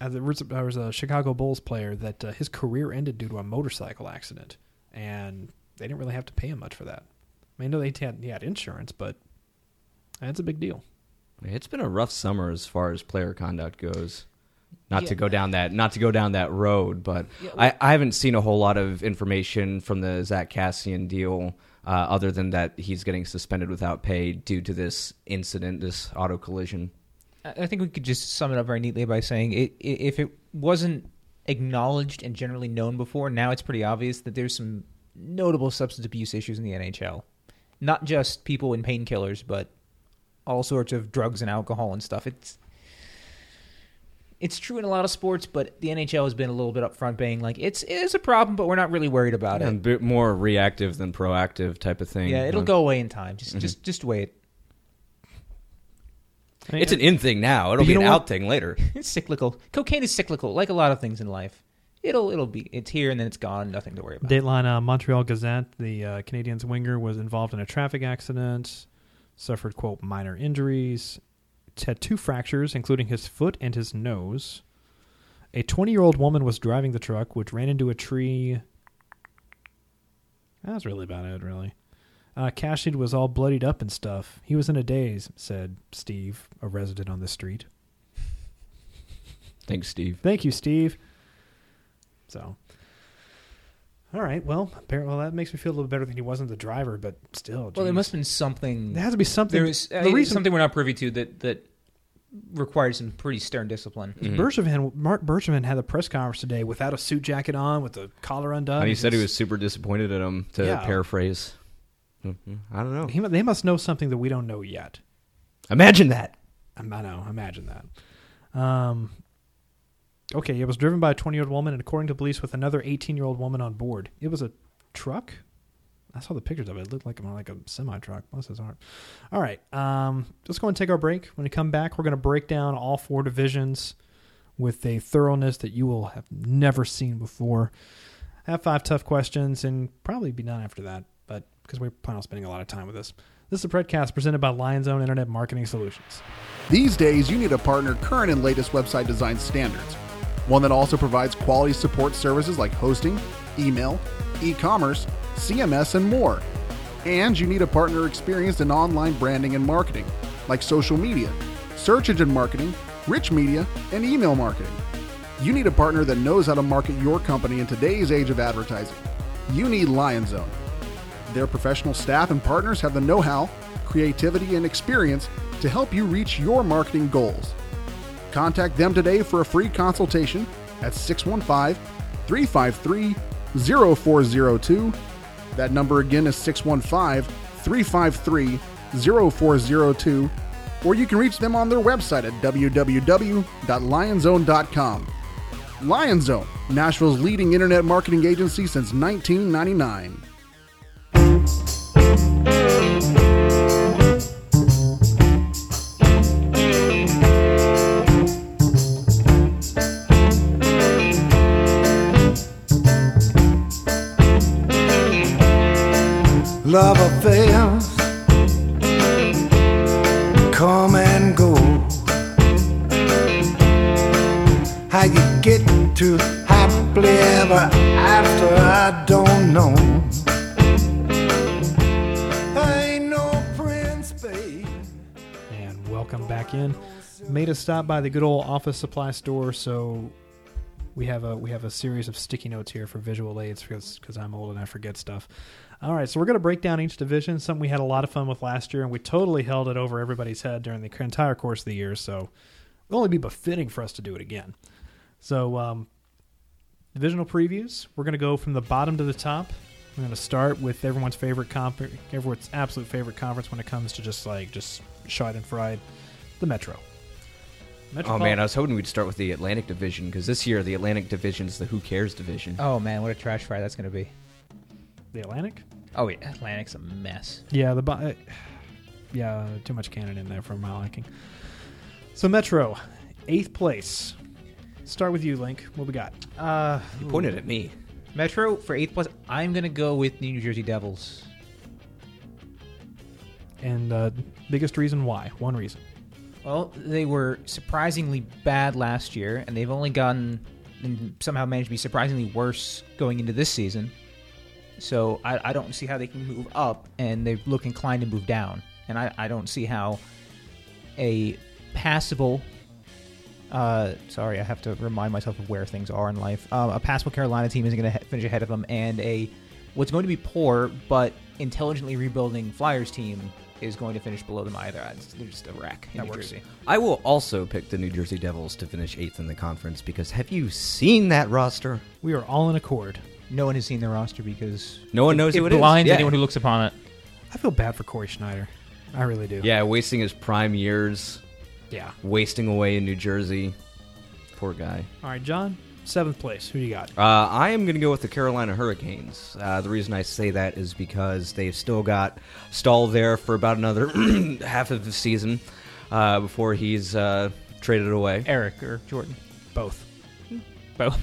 there, was, there was a Chicago Bulls player that uh, his career ended due to a motorcycle accident, and they didn't really have to pay him much for that. I mean, I know they had he had insurance, but that's a big deal. It's been a rough summer as far as player conduct goes. Not Yeah. to go down that not to go down that road, but Yeah, I, I haven't seen a whole lot of information from the Zack Kassian deal, uh, other than that he's getting suspended without pay due to this incident, this auto collision. I I think we could just sum it up very neatly by saying it, if it wasn't acknowledged and generally known before, now it's pretty obvious that there's some notable substance abuse issues in the NHL. Not just people in painkillers, but all sorts of drugs and alcohol and stuff. It's it's true in a lot of sports, but the NHL has been a little bit upfront, being like it's it is a problem, but we're not really worried about A it. bit more reactive than proactive type of thing. Yeah, it'll go away in time. Just Mhm. just just wait. I mean, It's an in thing now. It'll be an what? out thing later. <laughs> It's cyclical. Cocaine is cyclical, like a lot of things in life. It'll it'll be it's here and then it's gone. Nothing to worry about. Dateline uh, Montreal Gazette, the uh, Canadiens winger was involved in a traffic accident, suffered, quote, minor injuries, had two fractures, including his foot and his nose. A 20 year old woman was driving the truck, which ran into a tree. That's really about it, really. Uh, Kassian was all bloodied up and stuff. He was in a daze, said Steve, a resident on the street. Thanks, Steve. Thank you, Steve. So, all right. Well, apparently, well, that makes me feel a little better than he wasn't the driver, but still. Well, there must have been something. There has to be something. There was uh, the reason something we're not privy to that that required some pretty stern discipline. Mhm. Bergevin, Marc Bergevin had a press conference today without a suit jacket on, with the collar undone. And he said he was super disappointed at him, to Yeah. paraphrase. I don't know. He, they must know something that we don't know yet. Imagine that. I know. Imagine that. Um, okay, it was driven by a 20 year old woman, and according to police, with another 18 year old woman on board. It was a truck. I saw the pictures of it. It looked like more like a semi truck. Bless his heart. All right, um, let's go and take our break. When we come back, we're going to break down all four divisions with a thoroughness that you will have never seen before. I Have five tough questions and probably be done after that, but because we plan on spending a lot of time with this. This is a Predcast presented by LionZone Internet Marketing Solutions. These days, you need a partner current and latest website design standards. One that also provides quality support services like hosting, email, e commerce, CMS, and more. And you need a partner experienced in online branding and marketing, like social media, search engine marketing, rich media, and email marketing. You need a partner that knows how to market your company in today's age of advertising. You need LionZone. Their professional staff and partners have the know how, creativity, and experience to help you reach your marketing goals. Contact them today for a free consultation at 615 353 0402. That number again is 615 353 0402. Or you can reach them on their website at www.lionzone.com. LionZone, Nashville's leading internet marketing agency since 1999. Love affairs come and go. How you get to happily ever after, I don't know. And welcome back in. Made a stop by the good old office supply store, so we have a we have a series of sticky notes here for visual aids because because I'm old and I forget stuff. All right, so we're going to break down each division. Something we had a lot of fun with last year, and we totally held it over everybody's head during the entire course of the year. So it'll only be befitting for us to do it again. So um, divisional previews. We're going to go from the bottom to the top. We're going to start with everyone's favorite comp, everyone's absolute favorite conference when it comes to just like just shot and fried, the Metro. Oh man, I was hoping we'd start with the Atlantic Division because this year the Atlantic Division is the Who Cares Division. Oh man, what a trash fire that's going to be. The Atlantic. Oh yeah, Atlantic's a mess. Yeah, the bo- uh, yeah, too much canon in there for my liking. So Metro, eighth place. Start with you, Link. What we got? Uh, You pointed at me. Metro for eighth place. I'm going to go with the New Jersey Devils. And uh, biggest reason why? One reason. Well, they were surprisingly bad last year, and they've only gotten and somehow managed to be surprisingly worse going into this season. So I, I don't see how they can move up, and they look inclined to move down. And I, I don't see how a passable. Uh, sorry, I have to remind myself of where things are in life. Uh, a passable Carolina team isn't going to finish ahead of them, and a what's going to be poor but intelligently rebuilding Flyers team is going to finish below them either. It's- They're just a wreck in That New works. Jersey. I will also pick the New Jersey Devils to finish eighth in the conference because have you seen that roster? We are all in accord. No one has seen the roster because No one knows it who it is. blinds Yeah. anyone who looks upon it. I feel bad for Cory Schneider. I really do. Yeah, wasting his prime years, Yeah. wasting away in New Jersey. Poor guy. All right, John. Seventh place. Who do you got? Uh, I am going to go with the Carolina Hurricanes. Uh, the reason I say that is because they've still got Staal there for about another <clears throat> half of the season uh, before he's uh, traded away. Eric or Jordan, Both. both.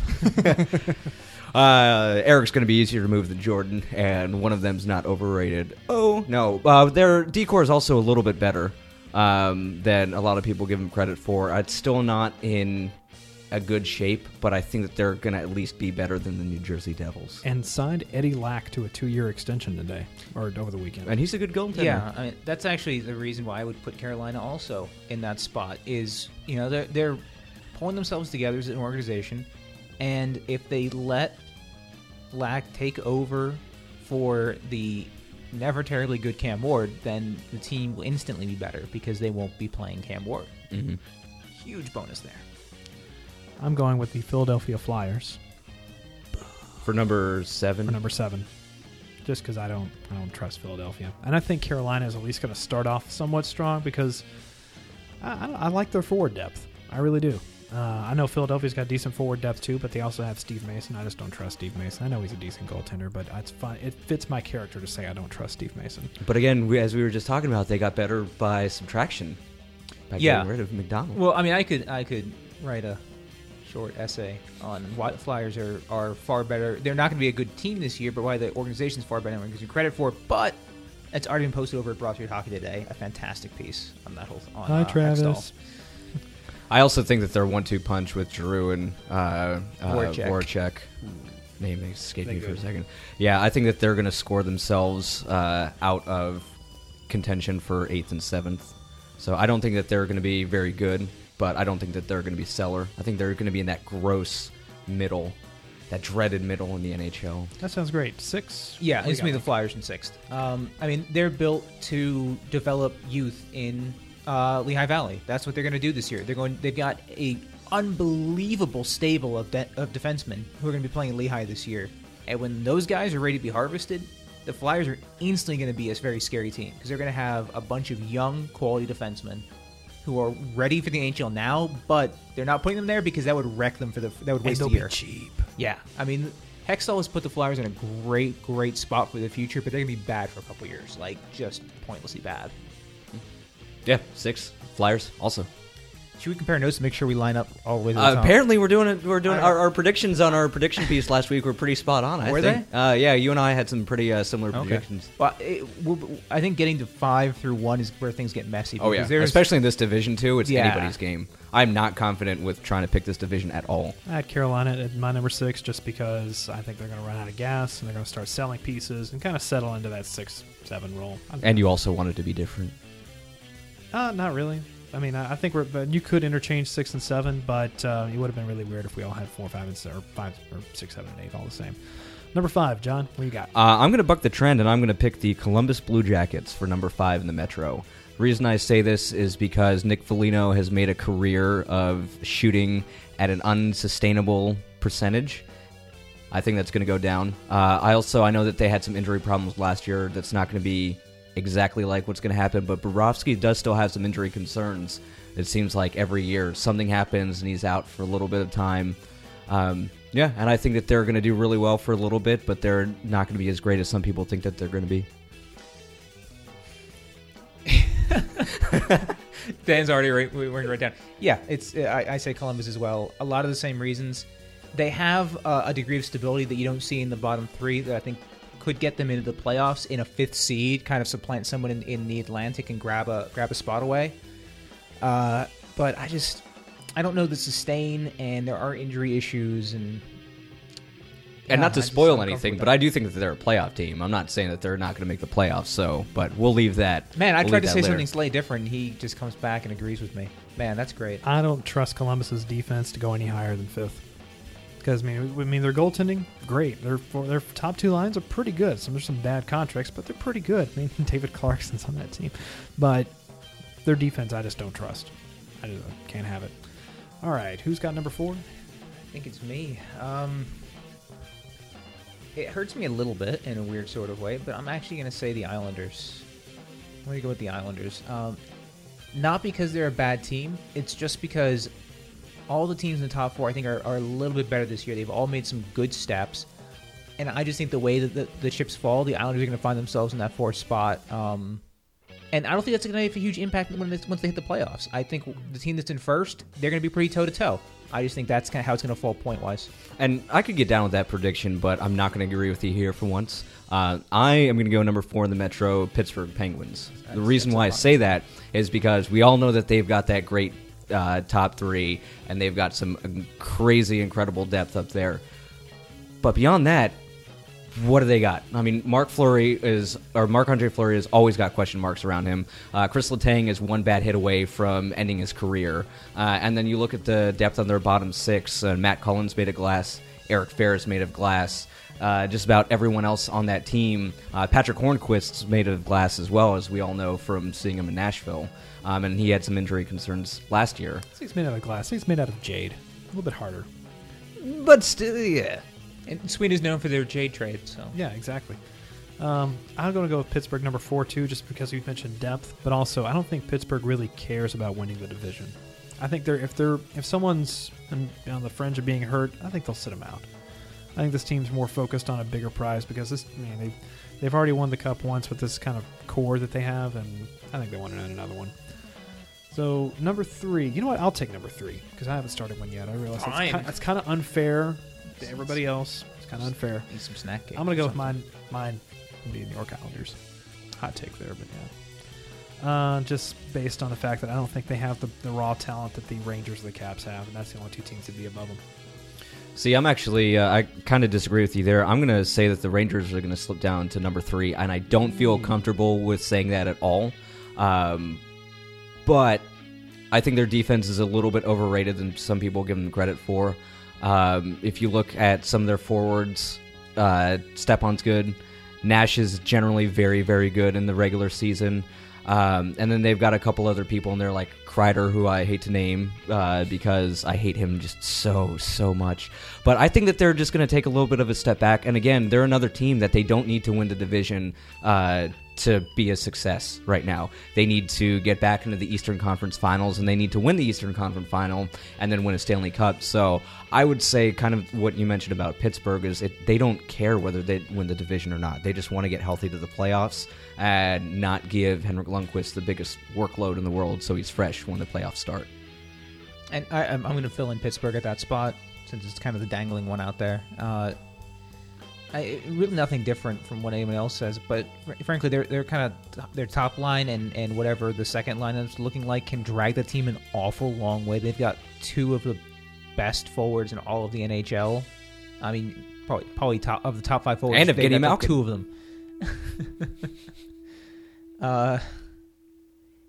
<laughs> <laughs> Uh, Eric's going to be easier to move than Jordan, and one of them's not overrated. Oh no, uh, their decor is also a little bit better um, than a lot of people give them credit for. It's still not in a good shape, but I think that they're going to at least be better than the New Jersey Devils. And signed Eddie Lack to a two-year extension today, or over the weekend. And he's a good goaltender. yeah, I mean, that's actually the reason why I would put Carolina also in that spot. Is you know they're they're pulling themselves together as an organization, and if they let Lack take over for the never terribly good Cam Ward, then the team will instantly be better because they won't be playing Cam Ward. Mhm. Huge bonus there. I'm going with the Philadelphia Flyers for number seven. for number seven. just because I don't I don't trust Philadelphia, and I think Carolina is at least going to start off somewhat strong because I, I, I like their forward depth. I really do. Uh, I know Philadelphia's got decent forward depth too, but they also have Steve Mason. I just don't trust Steve Mason. I know he's a decent goaltender, but it's fun. It fits my character to say I don't trust Steve Mason. But again, we, as we were just talking about, they got better by subtraction. By Yeah. getting rid of MacDonald. Well, I mean, I could I could write a short essay on why the Flyers are, are far better. They're not going to be a good team this year, but why the organization's far better than gives you credit for. But it's already been posted over at Broad Street Hockey today. A fantastic piece on that whole. On, Hi, uh, Travis. Hextall. I also think that their one-two punch with Drew and uh, uh, Voracek. Voracek, name escaped me for a second. Yeah, I think that they're going to score themselves uh, out of contention for eighth and seventh. So I don't think that they're going to be very good, but I don't think that they're going to be stellar. I think they're going to be in that gross middle, that dreaded middle in the NHL. That sounds great. Six. Yeah, What do it's you me got? the Flyers in sixth. Um, I mean, they're built to develop youth in uh, Lehigh Valley. That's what they're going to do this year. They're going. They've got a unbelievable stable of de- of defensemen who are going to be playing Lehigh this year. And when those guys are ready to be harvested, the Flyers are instantly going to be a very scary team because they're going to have a bunch of young, quality defensemen who are ready for the NHL now, but they're not putting them there because that would wreck them for the that would And waste they'll a year. be cheap. Yeah, I mean, Hextall has put the Flyers in a great, great spot for the future, but they're gonna be bad for a couple years, like just pointlessly bad. Yeah, six Flyers also. Should we compare notes to make sure we line up all the way to the Uh, top? apparently, we're doing it. We're doing our, our predictions on our prediction piece last week were pretty spot on. I Were think. they? Uh, yeah, you and I had some pretty uh, similar Okay. predictions. Well, it, I think getting to five through one is where things get messy. Oh yeah, especially in this division too. It's Yeah. anybody's game. I'm not confident with trying to pick this division at all. I had Carolina at my number six just because I think they're going to run out of gas and they're going to start selling pieces and kind of settle into that six, seven role. I'm- And you also wanted to be different. Uh, not really. I mean, I think we're. But you could interchange six and seven, but uh, it would have been really weird if we all had four, five, and or five, or six, seven, and eight all the same. Number five, John. What you got? Uh, I'm going to buck the trend, and I'm going to pick the Columbus Blue Jackets for number five in the Metro. Reason I say this is because Nick Foligno has made a career of shooting at an unsustainable percentage. I think that's going to go down. Uh, I also I know that they had some injury problems last year. That's not going to be exactly like what's going to happen. But Borowski does still have some injury concerns. It seems like every year something happens and he's out for a little bit of time. Um, yeah, and I think that they're going to do really well for a little bit, but they're not going to be as great as some people think that they're going to be. <laughs> Dan's already right, we're right down. Yeah, it's I, I say Columbus as well. A lot of the same reasons. They have uh, a degree of stability that you don't see in the bottom three that I think could get them into the playoffs in a fifth seed, kind of supplant someone in, in the Atlantic and grab a grab a spot away. Uh, but I just I don't know the sustain, and there are injury issues, and And Yeah, not to I spoil anything, but I do think that they're a playoff team. I'm not saying that they're not going to make the playoffs, so but we'll leave that. man, I we'll tried to say later. something slightly different. and He just comes back and agrees with me. Man, that's great. I don't trust Columbus's defense to go any higher than fifth. Because I mean, I mean, their goaltending, great. Their their top two lines are pretty good. Some there's some bad contracts, but they're pretty good. I mean, <laughs> David Clarkson's on that team, but their defense, I just don't trust. I just can't have it. All right, who's got number four? I think it's me. Um, it hurts me a little bit in a weird sort of way, but I'm actually going to say the Islanders. I'm going to go with the Islanders. Um, not because they're a bad team. It's just because all the teams in the top four, I think, are, are a little bit better this year. They've all made some good steps. And I just think the way that the, the chips fall, the Islanders are going to find themselves in that fourth spot. Um, and I don't think that's going to have a huge impact when they, once they hit the playoffs. I think the team that's in first, they're going to be pretty toe to toe. I just think that's kind of how it's going to fall point wise. And I could get down with that prediction, but I'm not going to agree with you here for once. Uh, I am going to go number four in the Metro, Pittsburgh Penguins. the reason why I say that is because we all know that they've got that great uh, top three, and they've got some crazy, incredible depth up there. But beyond that, what do they got? I mean, Marc Fleury is, or Marc Andre Fleury has always got question marks around him. Uh, Chris Letang is one bad hit away from ending his career. Uh, and then you look at the depth on their bottom six. Uh, Matt Cullen's made of glass. Eric Fehr's made of glass. Uh, just about everyone else on that team. Uh, Patric Hornqvist's made of glass as well, as we all know from seeing him in Nashville. Um, and he had some injury concerns last year. I think it's made out of glass. I think made out of jade. A little bit harder. But still, yeah. And Sweden is known for their Jade trade, so Yeah, exactly. Um, I'm going to go with Pittsburgh number four too, just because you mentioned depth, but also I don't think Pittsburgh really cares about winning the division. I think they're if they're if someone's on on the fringe of being hurt, I think they'll sit them out. I think this team's more focused on a bigger prize because this, I mean, they they've already won the cup once with this kind of core that they have, and I think they want to win another one. So number three, you know what? I'll take number three because I haven't started one yet. I realize it's, Fine. kind, it's kind of unfair to everybody else. It's kind of unfair. Eat some snack. I'm gonna go with mine. Mine would be New York Islanders. Hot take there, but yeah. Uh, just based on the fact that I don't think they have the, the raw talent that the Rangers or the Caps have, and that's the only two teams to be above them. See, I'm actually, uh, I kind of disagree with you there. I'm going to say that the Rangers are going to slip down to number three, and I don't feel comfortable with saying that at all. Um, but I think their defense is a little bit overrated than some people give them credit for. Um, if you look at some of their forwards, uh, Stepan's good. Nash is generally very, very good in the regular season. Um, and then they've got a couple other people and they're like Kreider, who I hate to name uh, because I hate him just so, so much. But I think that they're just going to take a little bit of a step back. And again, they're another team that they don't need to win the division uh, to be a success right now. They need to get back into the Eastern Conference Finals, and they need to win the Eastern Conference Final and then win a Stanley Cup. So I would say, kind of what you mentioned about Pittsburgh is it, they don't care whether they win the division or not. They just want to get healthy to the playoffs and not give Henrik Lundqvist the biggest workload in the world, so he's fresh when the playoffs start. And I, I'm, I'm going to fill in Pittsburgh at that spot since it's kind of the dangling one out there. Uh, I, really nothing different from what anyone else says, but fr- frankly, they're they're kind of their top line and, and whatever the second line is looking like can drag the team an awful long way. They've got two of the best forwards in all of the NHL. I mean, probably probably top of the top five forwards. And Evgeny got Malkin. two of them. <laughs> uh,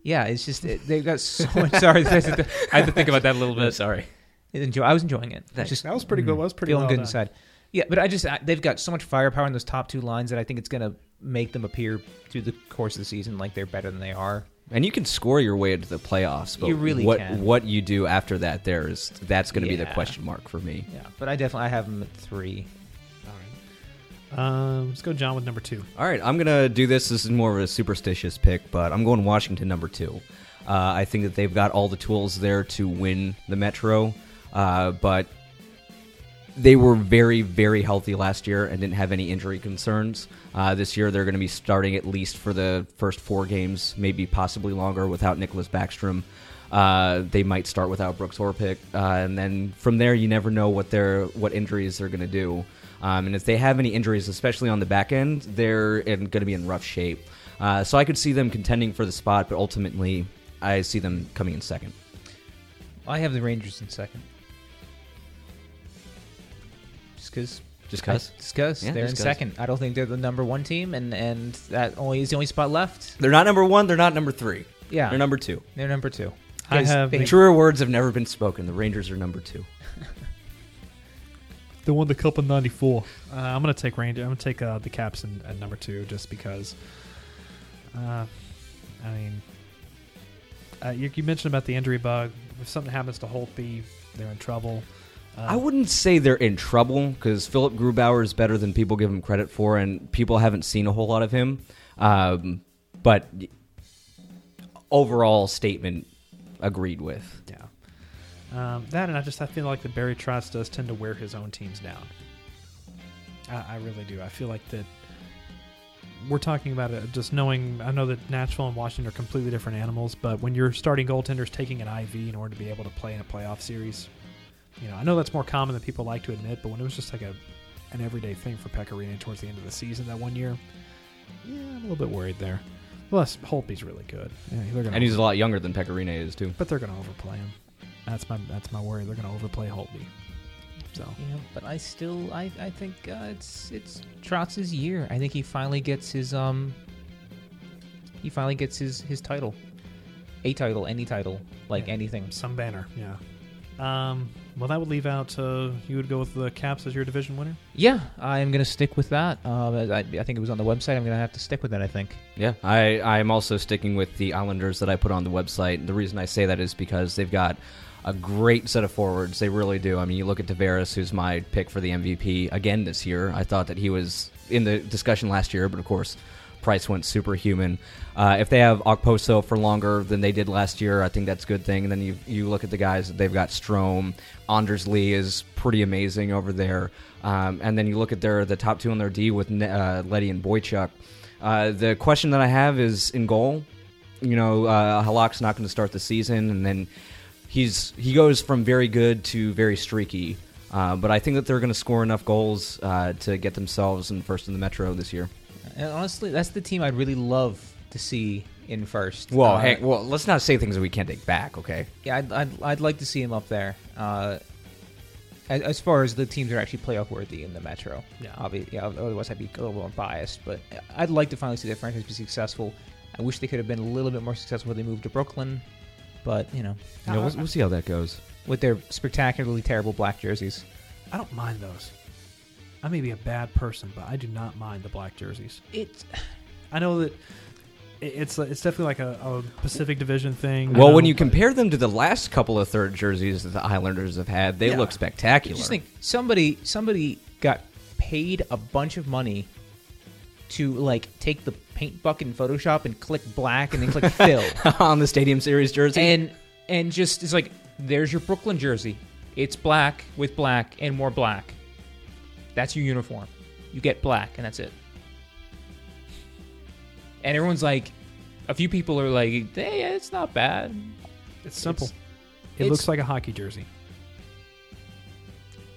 yeah, it's just it, they've got so <laughs> much. Sorry, I had to think about that a little bit. <laughs> Sorry. Enjoy. I was enjoying it. Thanks. Just That was pretty good. That was pretty feeling well good done. inside. Yeah, but I just I, they've got so much firepower in those top two lines that I think it's going to make them appear through the course of the season like they're better than they are. And you can score your way into the playoffs, but You really what can. what you do after that, there is that's going to be the question mark for me. Yeah, but I definitely I have them at three. Um, let's go, John, with number two. All right, I'm gonna do this. This is more of a superstitious pick, but I'm going Washington number two. Uh, I think that they've got all the tools there to win the Metro, uh, but they were very, very healthy last year and didn't have any injury concerns. Uh, this year, they're going to be starting at least for the first four games, maybe possibly longer, without Nicklas Backstrom. Uh, they might start without Brooks Orpik, uh, and then from there, you never know what their what injuries they're going to do. Um, and if they have any injuries, especially on the back end, they're going to be in rough shape. Uh, so I could see them contending for the spot, but ultimately, I see them coming in second. I have the Rangers in second. Just because. Just 'cause? Just because Yeah, they're in just 'cause. second. I don't think they're the number one team, and and that only is the only spot left. They're not number one. They're not number three. Yeah, They're number two. They're number two. I have- Truer words have never been spoken. The Rangers are number two. <laughs> They won the cup in '94. Uh, I'm gonna take Ranger. I'm gonna take uh, the Caps in, at number two, just because. Uh, I mean, uh, you, you mentioned about the injury bug. If something happens to Holtby, they're in trouble. Uh, I wouldn't say they're in trouble because Philipp Grubauer is better than people give him credit for, and people haven't seen a whole lot of him. Um, but overall statement agreed with. Yeah. Um, that and I just I feel like the Barry Trotz does tend to wear his own teams down. I, I really do. I feel like that we're talking about it just knowing. I know that Nashville and Washington are completely different animals, but when you're starting goaltender's taking an IV in order to be able to play in a playoff series, you know I know that's more common than people like to admit. But when it was just like a an everyday thing for Pekka Rinne towards the end of the season that one year, yeah, I'm a little bit worried there. Plus, Holtby's really good. Yeah, And he's a lot younger than Pekka Rinne is, too. but they're going to overplay him. That's my that's my worry. They're going to overplay Holtby. So Yeah, but I still I, I think uh, it's it's Trotz's year. I think he finally gets his um he finally gets his his title. A title, any title, like Yeah. anything. some banner, yeah. Um, Well, that would leave out. Uh, you would go with the Caps as your division winner. Yeah, I'm going to stick with that. Um, I, I think it was on the website. I'm going to have to stick with it. I think. Yeah, I I'm also sticking with the Islanders that I put on the website. The reason I say that is because they've got a great set of forwards. They really do. I mean, you look at Tavares, who's my pick for the MVP again this year. I thought that he was in the discussion last year, but of course, Price went superhuman. Uh, if they have Okposo for longer than they did last year, I think that's a good thing. And then you you look at the guys that they've got Strome, Anders Lee is pretty amazing over there. Um, and then you look at their the top two on their D with uh, Leddy and Boychuk. Uh, the question that I have is in goal. You know, uh, Halak's not going to start the season, and then he's he goes from very good to very streaky. Uh, but I think that they're going to score enough goals uh, to get themselves in first in the Metro this year. And honestly, that's the team I'd really love to see in first. Well, Uh, hey, well, let's not say things that we can't take back, okay? Yeah, I'd, I'd, I'd like to see him up there. Uh, as, as far as the teams that are actually playoff worthy in the Metro. Yeah. Obviously, yeah, otherwise I'd be a little more biased. But I'd like to finally see the franchise be successful. I wish they could have been a little bit more successful when they moved to Brooklyn. But, you know, You know, we'll, we'll see how that goes. with their spectacularly terrible black jerseys. I don't mind those. I may be a bad person, but I do not mind the black jerseys. It's I know that it- it's it's definitely like a, a Pacific Division thing. Well, know, when you but- compare them to the last couple of third jerseys that the Islanders have had, they Yeah. look spectacular. Just think somebody somebody got paid a bunch of money to like take the paint bucket in Photoshop and click black and then click <laughs> fill. on the Stadium Series jersey. and and just it's like there's your Brooklyn jersey. It's black with black and more black. That's your uniform. You get black and that's it. And everyone's like, a few people are like, "Hey, it's not bad." it's simple. it's- it it's- looks like a hockey jersey.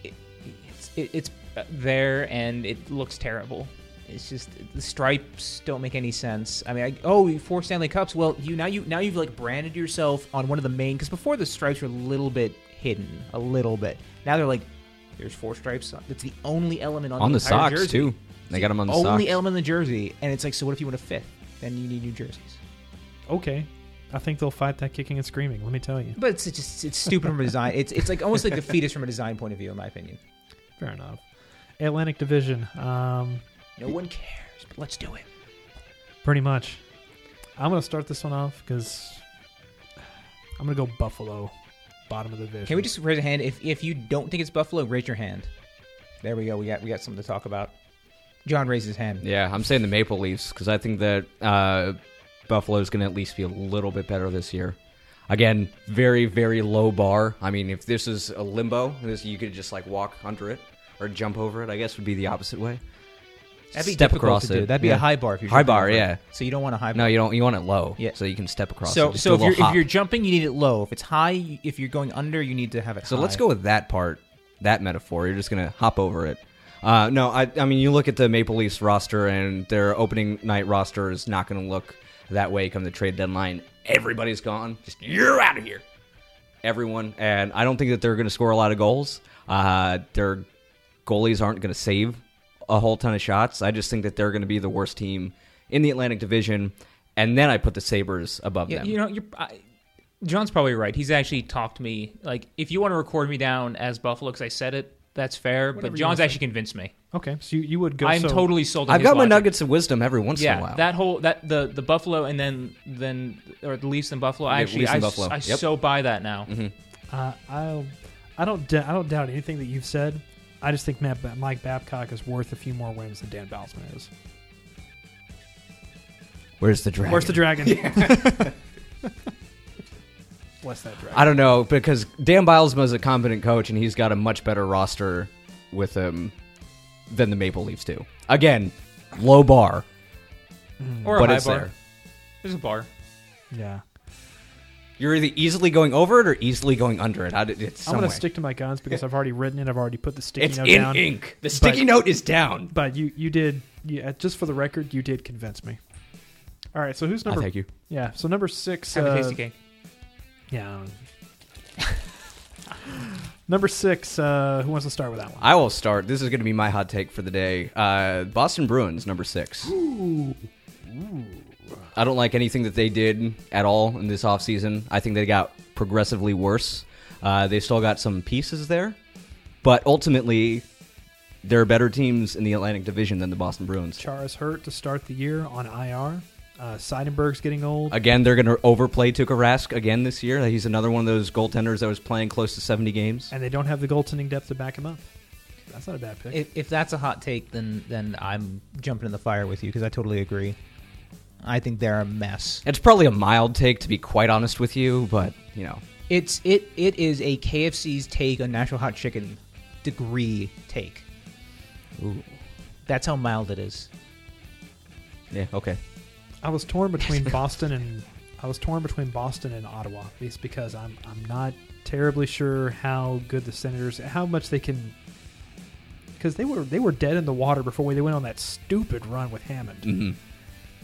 It's it, it's uh, there and it looks terrible. It's just the stripes don't make any sense. I mean, I, oh, four Stanley Cups. Well, you now you now you've like branded yourself on one of the main because before the stripes were a little bit hidden, a little bit. Now they're like, there's four stripes. It's the only element on, on the entire socks jersey. too. They got them on the only socks. element in the jersey, and it's like, so what if you want a fifth? Then you need new jerseys. Okay, I think they'll fight that kicking and screaming. Let me tell you. But it's just it's stupid from a design. It's it's like almost like the fetus from a design point of view, in my opinion. Fair enough. Atlantic Division. Um, No one cares, but let's do it. pretty much. I'm gonna start this one off because I'm gonna go Buffalo, bottom of the division. Can we just raise a hand if if you don't think it's Buffalo, raise your hand. There we go. We got we got something to talk about. John raised his hand. Yeah, I'm saying the Maple Leafs because I think that uh, Buffalo's going to at least be a little bit better this year. Again, very very low bar. I mean, if this is a limbo, this you could just like walk under it or jump over it. I guess would be the opposite way. That'd be Step difficult across to do. it. That'd be Yeah. a high bar if you're High jumping bar, over it. yeah. So you don't want a high bar. No, you don't. You want it low, Yeah. so you can step across. So. Just so do a if you're little if hop. you're jumping, you need it low. If it's high, you- if you're going under, you need to have it. So let's high. go with that part, that metaphor. You're just gonna hop over it. Uh, no, I, I mean you look at the Maple Leafs roster, and their opening night roster is not gonna look that way come the trade deadline. Everybody's gone. Just you're out of here, everyone. And I don't think that they're gonna score a lot of goals. Uh, their goalies aren't gonna save a whole ton of shots. I just think that they're gonna be the worst team in the Atlantic Division. And then I put the Sabres above Yeah, them. you know, you're. I, John's probably right. He's actually talked me like if you want to record me down as Buffalo because I said it, that's fair. Whatever but John's actually convinced me. Okay, so you, you would go. I'm so, totally sold. On I've his got my logic. nuggets of wisdom every once yeah, in a while. that whole that the the Buffalo and then then or the Leafs and Buffalo. I actually Leafs I, Buffalo. I Yep. Mm-hmm. so buy that now. Uh, I I don't d- I don't doubt anything that you've said. I just think Matt, Mike Babcock is worth a few more wins than Dan Bylsma is. Where's the dragon? Where's the dragon? Bless <laughs> that dragon. I don't know because Dan Bylsma is a competent coach and he's got a much better roster with him than the Maple Leafs do. Again, low bar, mm. Or a but high it's bar. there. There's a bar. yeah, You're either easily going over it or easily going under it. How did it's I'm going to stick to my guns because I've already written it. I've already put the sticky It's note in down. ink. The sticky note is down. But you you did yeah, just for the record, you did convince me. All right, so who's I number? thank you. Yeah, so number six. Have a uh, tasty cake. Yeah. <laughs> number six. Uh, who wants to start with that one? I will start. This is going to be my hot take for the day. Uh, Boston Bruins, number six. I don't like anything that they did at all in this offseason. I think they got progressively worse. Uh, they still got some pieces there, but ultimately, there are better teams in the Atlantic Division than the Boston Bruins. Char is hurt to start the year on IR. Uh, Seidenberg's getting old. Again, they're going to overplay Tuukka Rask again this year. He's another one of those goaltenders that was playing close to 70 games. and they don't have the goaltending depth to back him up. That's not a bad pick. If, if that's a hot take, then then I'm jumping in the fire with you because I totally agree. I think they're a mess. It's probably a mild take, to be quite honest with you, but, you know. It's it it is a KFC's take on Nashville hot chicken degree take. Ooh. That's how mild it is. Yeah, okay. I was torn between Boston and I was torn between Boston and Ottawa, at least because I'm I'm not terribly sure how good the Senators, how much they can, because they were they were dead in the water before they went on that stupid run with Hammond, hmm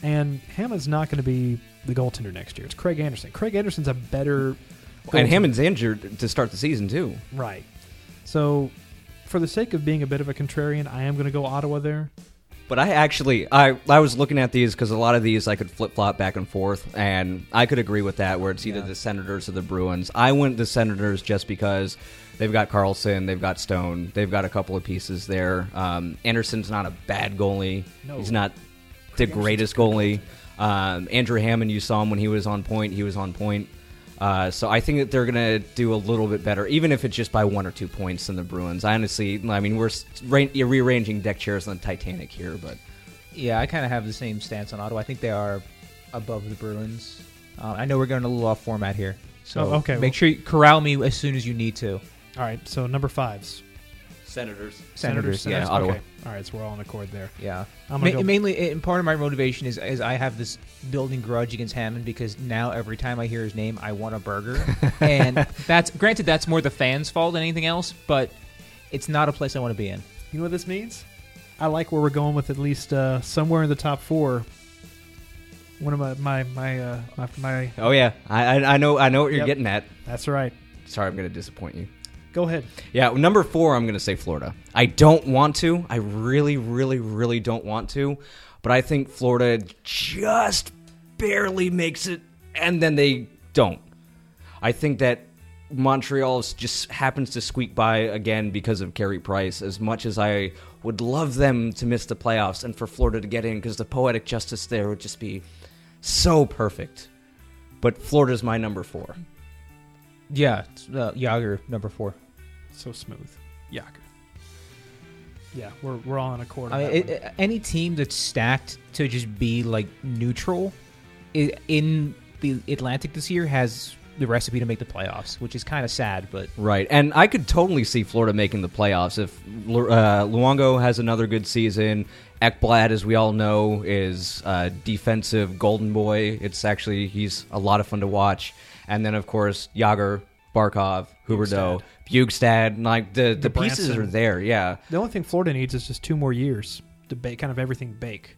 and Hammond's not going to be the goaltender next year. It's Craig Anderson. Craig Anderson's a better And goaltender. Hammond's injured to start the season, too. right. So, for the sake of being a bit of a contrarian, I am going to go Ottawa there. But I actually, I, I was looking at these because a lot of these I could flip flop back and forth, and I could agree with that. Where it's either Yeah. the Senators or the Bruins. I went the Senators just because they've got Karlsson, they've got Stone, they've got a couple of pieces there. Um, Anderson's not a bad goalie. No. He's not the greatest goalie. Um, Andrew Hammond, you saw him when he was on point. He was on point. Uh, so I think that they're going to do a little bit better, even if it's just by one or two points than the Bruins. I honestly, I mean, we're s- ra- rearranging deck chairs on the Titanic here, but Yeah, I kind of have the same stance on Ottawa. I think they are above the Bruins. Uh, I know we're going a little off format here, so Oh, okay, make well- sure you corral me as soon as you need to. All right. So number fives. Senators. Senators, yeah, yeah, Ottawa. Okay. All right. So we're all in accord there. Yeah, I'm Ma- gonna go- mainly, and part of my motivation is, is I have this building grudge against Hammond because now every time I hear his name, I want a burger, <laughs> and that's granted that's more the fans' fault than anything else, but it's not a place I want to be in. You know what this means? I like where we're going with at least uh, somewhere in the top four. One of my my my uh, my, my Oh yeah, I I I know I know what you're Yep. getting at. that's right. Sorry, I'm going to disappoint you. Go ahead. Yeah, number four, I'm going to say Florida. I don't want to. I really, really, really don't want to. But I think Florida just barely makes it, and then they don't. I think that Montreal just happens to squeak by again because of Carey Price. As much as I would love them to miss the playoffs and for Florida to get in, because the poetic justice there would just be so perfect. But Florida's my number four. Yeah, it's, uh, Jagr number four. So smooth. Jagr. Yeah, we're we're all in accord. On I that mean, one. it, any team that's stacked to just be like neutral i- in the Atlantic this year has the recipe to make the playoffs, which is kind of sad, but Right, and I could totally see Florida making the playoffs if uh, Luongo has another good season. Ekblad, as we all know, is a defensive golden boy. It's actually he's a lot of fun to watch. And then, of course, Jagr, Barkov, Huberdeau, Bjugstad. Like the the pieces Branson. are there. Yeah, the only thing Florida needs is just two more years to bake kind of everything bake.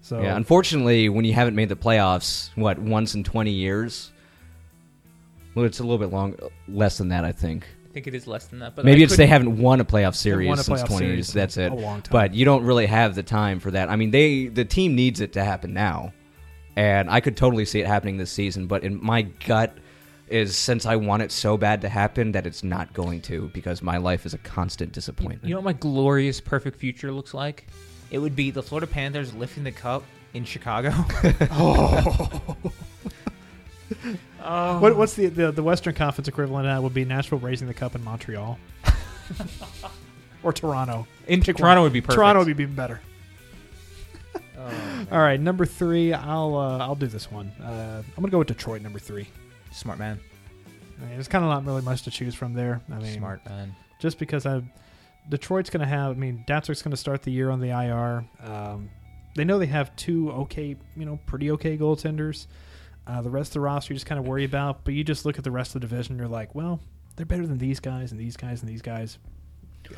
So yeah. Unfortunately, when you haven't made the playoffs, what once in twenty years? Well, it's a little bit long, less than that, I think. I think it is less than that. But Maybe I it's they haven't won a playoff series won a since 20 series years. That's it. a long time. But you don't really have the time for that. I mean, they the team needs it to happen now, and I could totally see it happening this season. But in my gut is since I want it so bad to happen that it's not going to because my life is a constant disappointment. You know what my glorious perfect future looks like? It would be the Florida Panthers lifting the cup in Chicago. <laughs> <laughs> what, what's the, the the Western Conference equivalent of that would be Nashville raising the cup in Montreal <laughs> or Toronto. in Pick Toronto one. would be perfect. Toronto would be even better. All right, number three. I'll uh, I'll do this one. Uh, I'm gonna go with Detroit. Number three. Smart man. I mean, there's kind of not really much to choose from there. I mean, smart man. just because I, Detroit's going to have. I mean, Datsyuk's going to start the year on the IR. Um, they know they have two okay, you know, pretty okay goaltenders. Uh, the rest of the roster you just kind of worry about, but you just look at the rest of the division. You're like, well, they're better than these guys and these guys and these guys.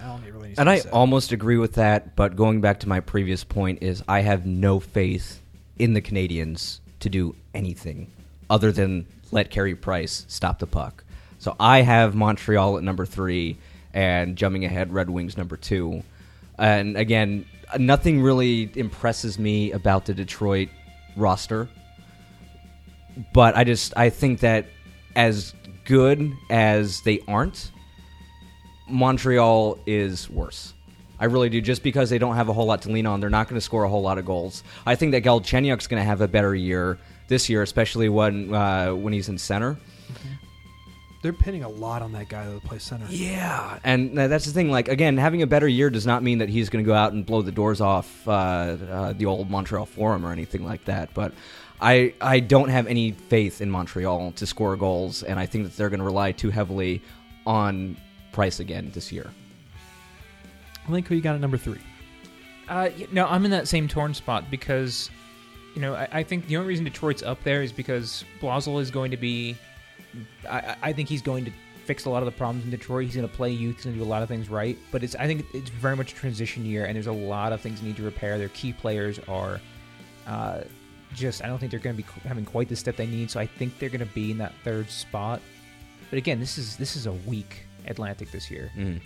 I really And I say. almost agree with that, but going back to my previous point is I have no faith in the Canadiens to do anything other than let Carey Price stop the puck. So I have Montreal at number three and jumping ahead Red Wings number two. And again, nothing really impresses me about the Detroit roster. But I just I think that as good as they aren't, Montreal is worse. I really do. Just because they don't have a whole lot to lean on, they're not going to score a whole lot of goals. I think that Galchenyuk's going to have a better year this year, especially when uh, when he's in center. They're pinning a lot on that guy that plays center. Yeah, and tha- that's the thing. Like again, having a better year does not mean that he's going to go out and blow the doors off uh, uh, the old Montreal Forum or anything like that. But I I don't have any faith in Montreal to score goals, and I think that they're going to rely too heavily on Price again this year. I think who you got at number three. Uh, y- no, I'm in that same torn spot because, you know, I, I think the only reason Detroit's up there is because Blashill is going to be. I, I- think he's going to fix a lot of the problems in Detroit. He's going to play youth. He's going to do a lot of things right. But it's I think it's very much a transition year, and there's a lot of things need to repair. Their key players are. Uh, just I don't think they're going to be having quite the step they need, so I think they're going to be in that third spot. But again, this is this is a weak Atlantic this year. Mm.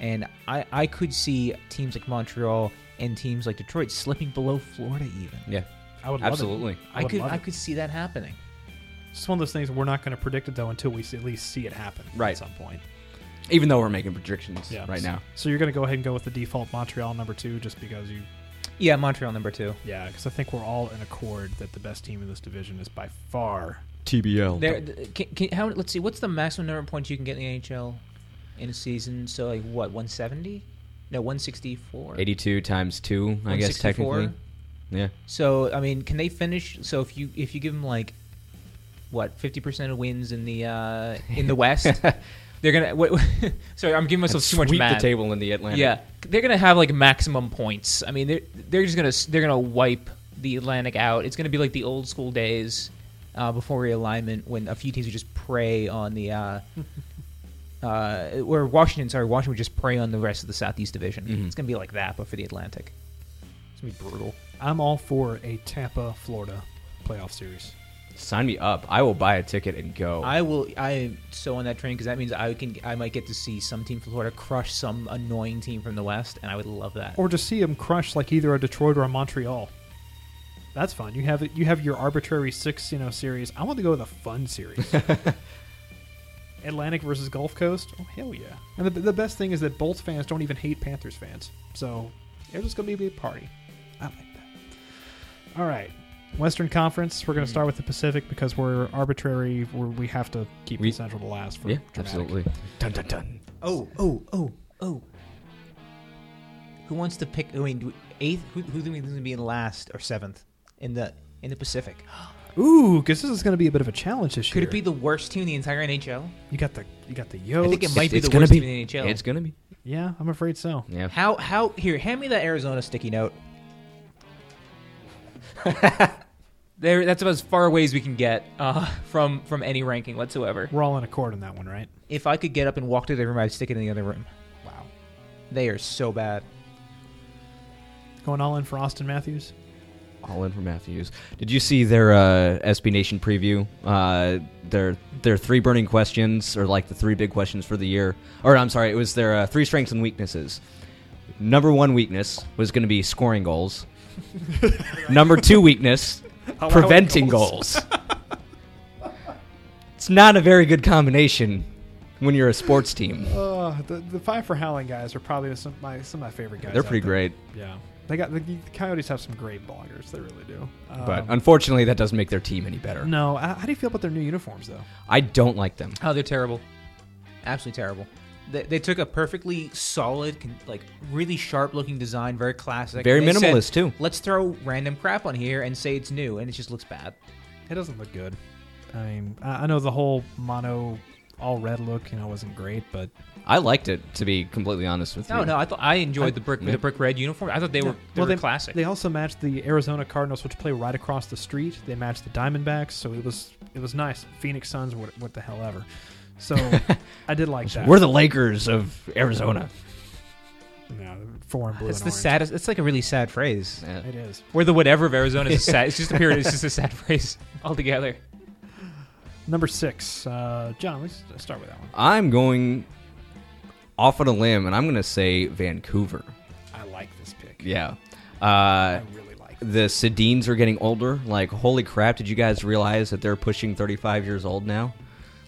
And I, I could see teams like Montreal and teams like Detroit slipping below Florida even. Yeah, I would love absolutely. It. I, would could love I could see that happening. It's just one of those things we're not going to predict it though until we see, at least see it happen Right. at some point. Even though we're making predictions Yeah. right now. So you're going to go ahead and go with the default Montreal number two, just because you, Yeah, Montreal number two. yeah, because I think we're all in accord that the best team in this division is by far. TBL. There, can, can, how, let's see, what's the maximum number of points you can get in the NHL in a season? So like what, 170? No, 164. 82 times two, I guess technically. Yeah. So I mean, can they finish? So if you if you give them like what 50 percent of wins in the uh, in the West, <laughs> they're gonna. What, <laughs> sorry, I'm giving myself too much Sweep math. the table in the Atlantic. Yeah, they're gonna have like maximum points. I mean, they're they're just gonna they're gonna wipe the Atlantic out. It's gonna be like the old school days uh, before realignment when a few teams would just prey on the. Uh, <laughs> uh, where Washington, sorry, Washington would just prey on the rest of the Southeast Division. Mhm. It's gonna be like that, but for the Atlantic. It's gonna be brutal. I'm all for a Tampa, Florida playoff series. Sign me up. I will buy a ticket and go. I will. I am so on that train because that means I can. I might get to see some team from Florida crush some annoying team from the West, and I would love that. Or just see them crush like either a Detroit or a Montreal. That's fun. You have you have your arbitrary six you know series. I want to go with a fun series. <laughs> Atlantic versus Gulf Coast. Oh hell yeah! And the, the best thing is that Bolts fans don't even hate Panthers fans, so it's just gonna be a party. I like that. All right, Western Conference. We're gonna start with the Pacific because we're arbitrary. We're, we have to keep We- the Central to last for yeah, dramatic. absolutely. Dun dun dun. Oh, oh, oh, oh. Who wants to pick? I mean, do we- eighth. Who, who do we think is gonna be in last or seventh in the in the Pacific? <gasps> Ooh, because this is gonna be a bit of a challenge this year. Could year. it be the worst team in the entire NHL? You got the you got the Yotes. I think it might be it's the gonna worst be. team in the NHL. It's gonna be. Yeah, I'm afraid so. Yeah. How how here? Hand me that Arizona sticky note. <laughs> There, that's about as far away as we can get uh, from from any ranking whatsoever. We're all in accord on that one, right? If I could get up and walk to the room, I'd stick it in the other room. Wow. They are so bad. Going all in for Auston Matthews. All in for Matthews. Did you see their uh, SB Nation preview? Uh, their their three burning questions, or like the three big questions for the year. Or I'm sorry, it was their uh, three strengths and weaknesses. Number one weakness was going to be scoring goals. <laughs> Number two weakness, <laughs> preventing goals. it's not a very good combination when you're a sports team. Uh, the the five for Howling guys are probably some of my some of my favorite guys. They're out pretty there. great, Yeah, they got the, the Coyotes have some great bloggers. They really do. but Um, unfortunately, that doesn't make their team any better. no, how, how do you feel about their new uniforms though? I don't like them. Oh, they're terrible. Absolutely terrible. They, they took a perfectly solid, con- like really sharp-looking design, very classic. Very and they said, minimalist, too. Let's throw random crap on here and say it's new, and it just looks bad. It doesn't look good. I mean, I, I know the whole mono all red look, you know, wasn't great, but I liked it, to be completely honest with you. No, no, I thought I enjoyed I- the brick Yeah. the brick red uniform. I thought they were they well, were classic. They also matched the Arizona Cardinals, which play right across the street. They matched the Diamondbacks, so it was it was nice. Phoenix Suns, what, what the hell ever. So <laughs> I did like that. We're the Lakers of Arizona. yeah, four blue. That's and the orange. saddest. It's like a really sad phrase. Yeah. It is. Where the whatever of Arizona is a sad. It's just a period. It's just a sad <laughs> phrase altogether. Number six, uh, John. Let's start with that one. I'm going off on a limb, and I'm going to say Vancouver. I like this pick. Yeah. Uh, I really like. the Sedins are getting older. Like, holy crap! Did you guys realize that they're pushing 35 years old now?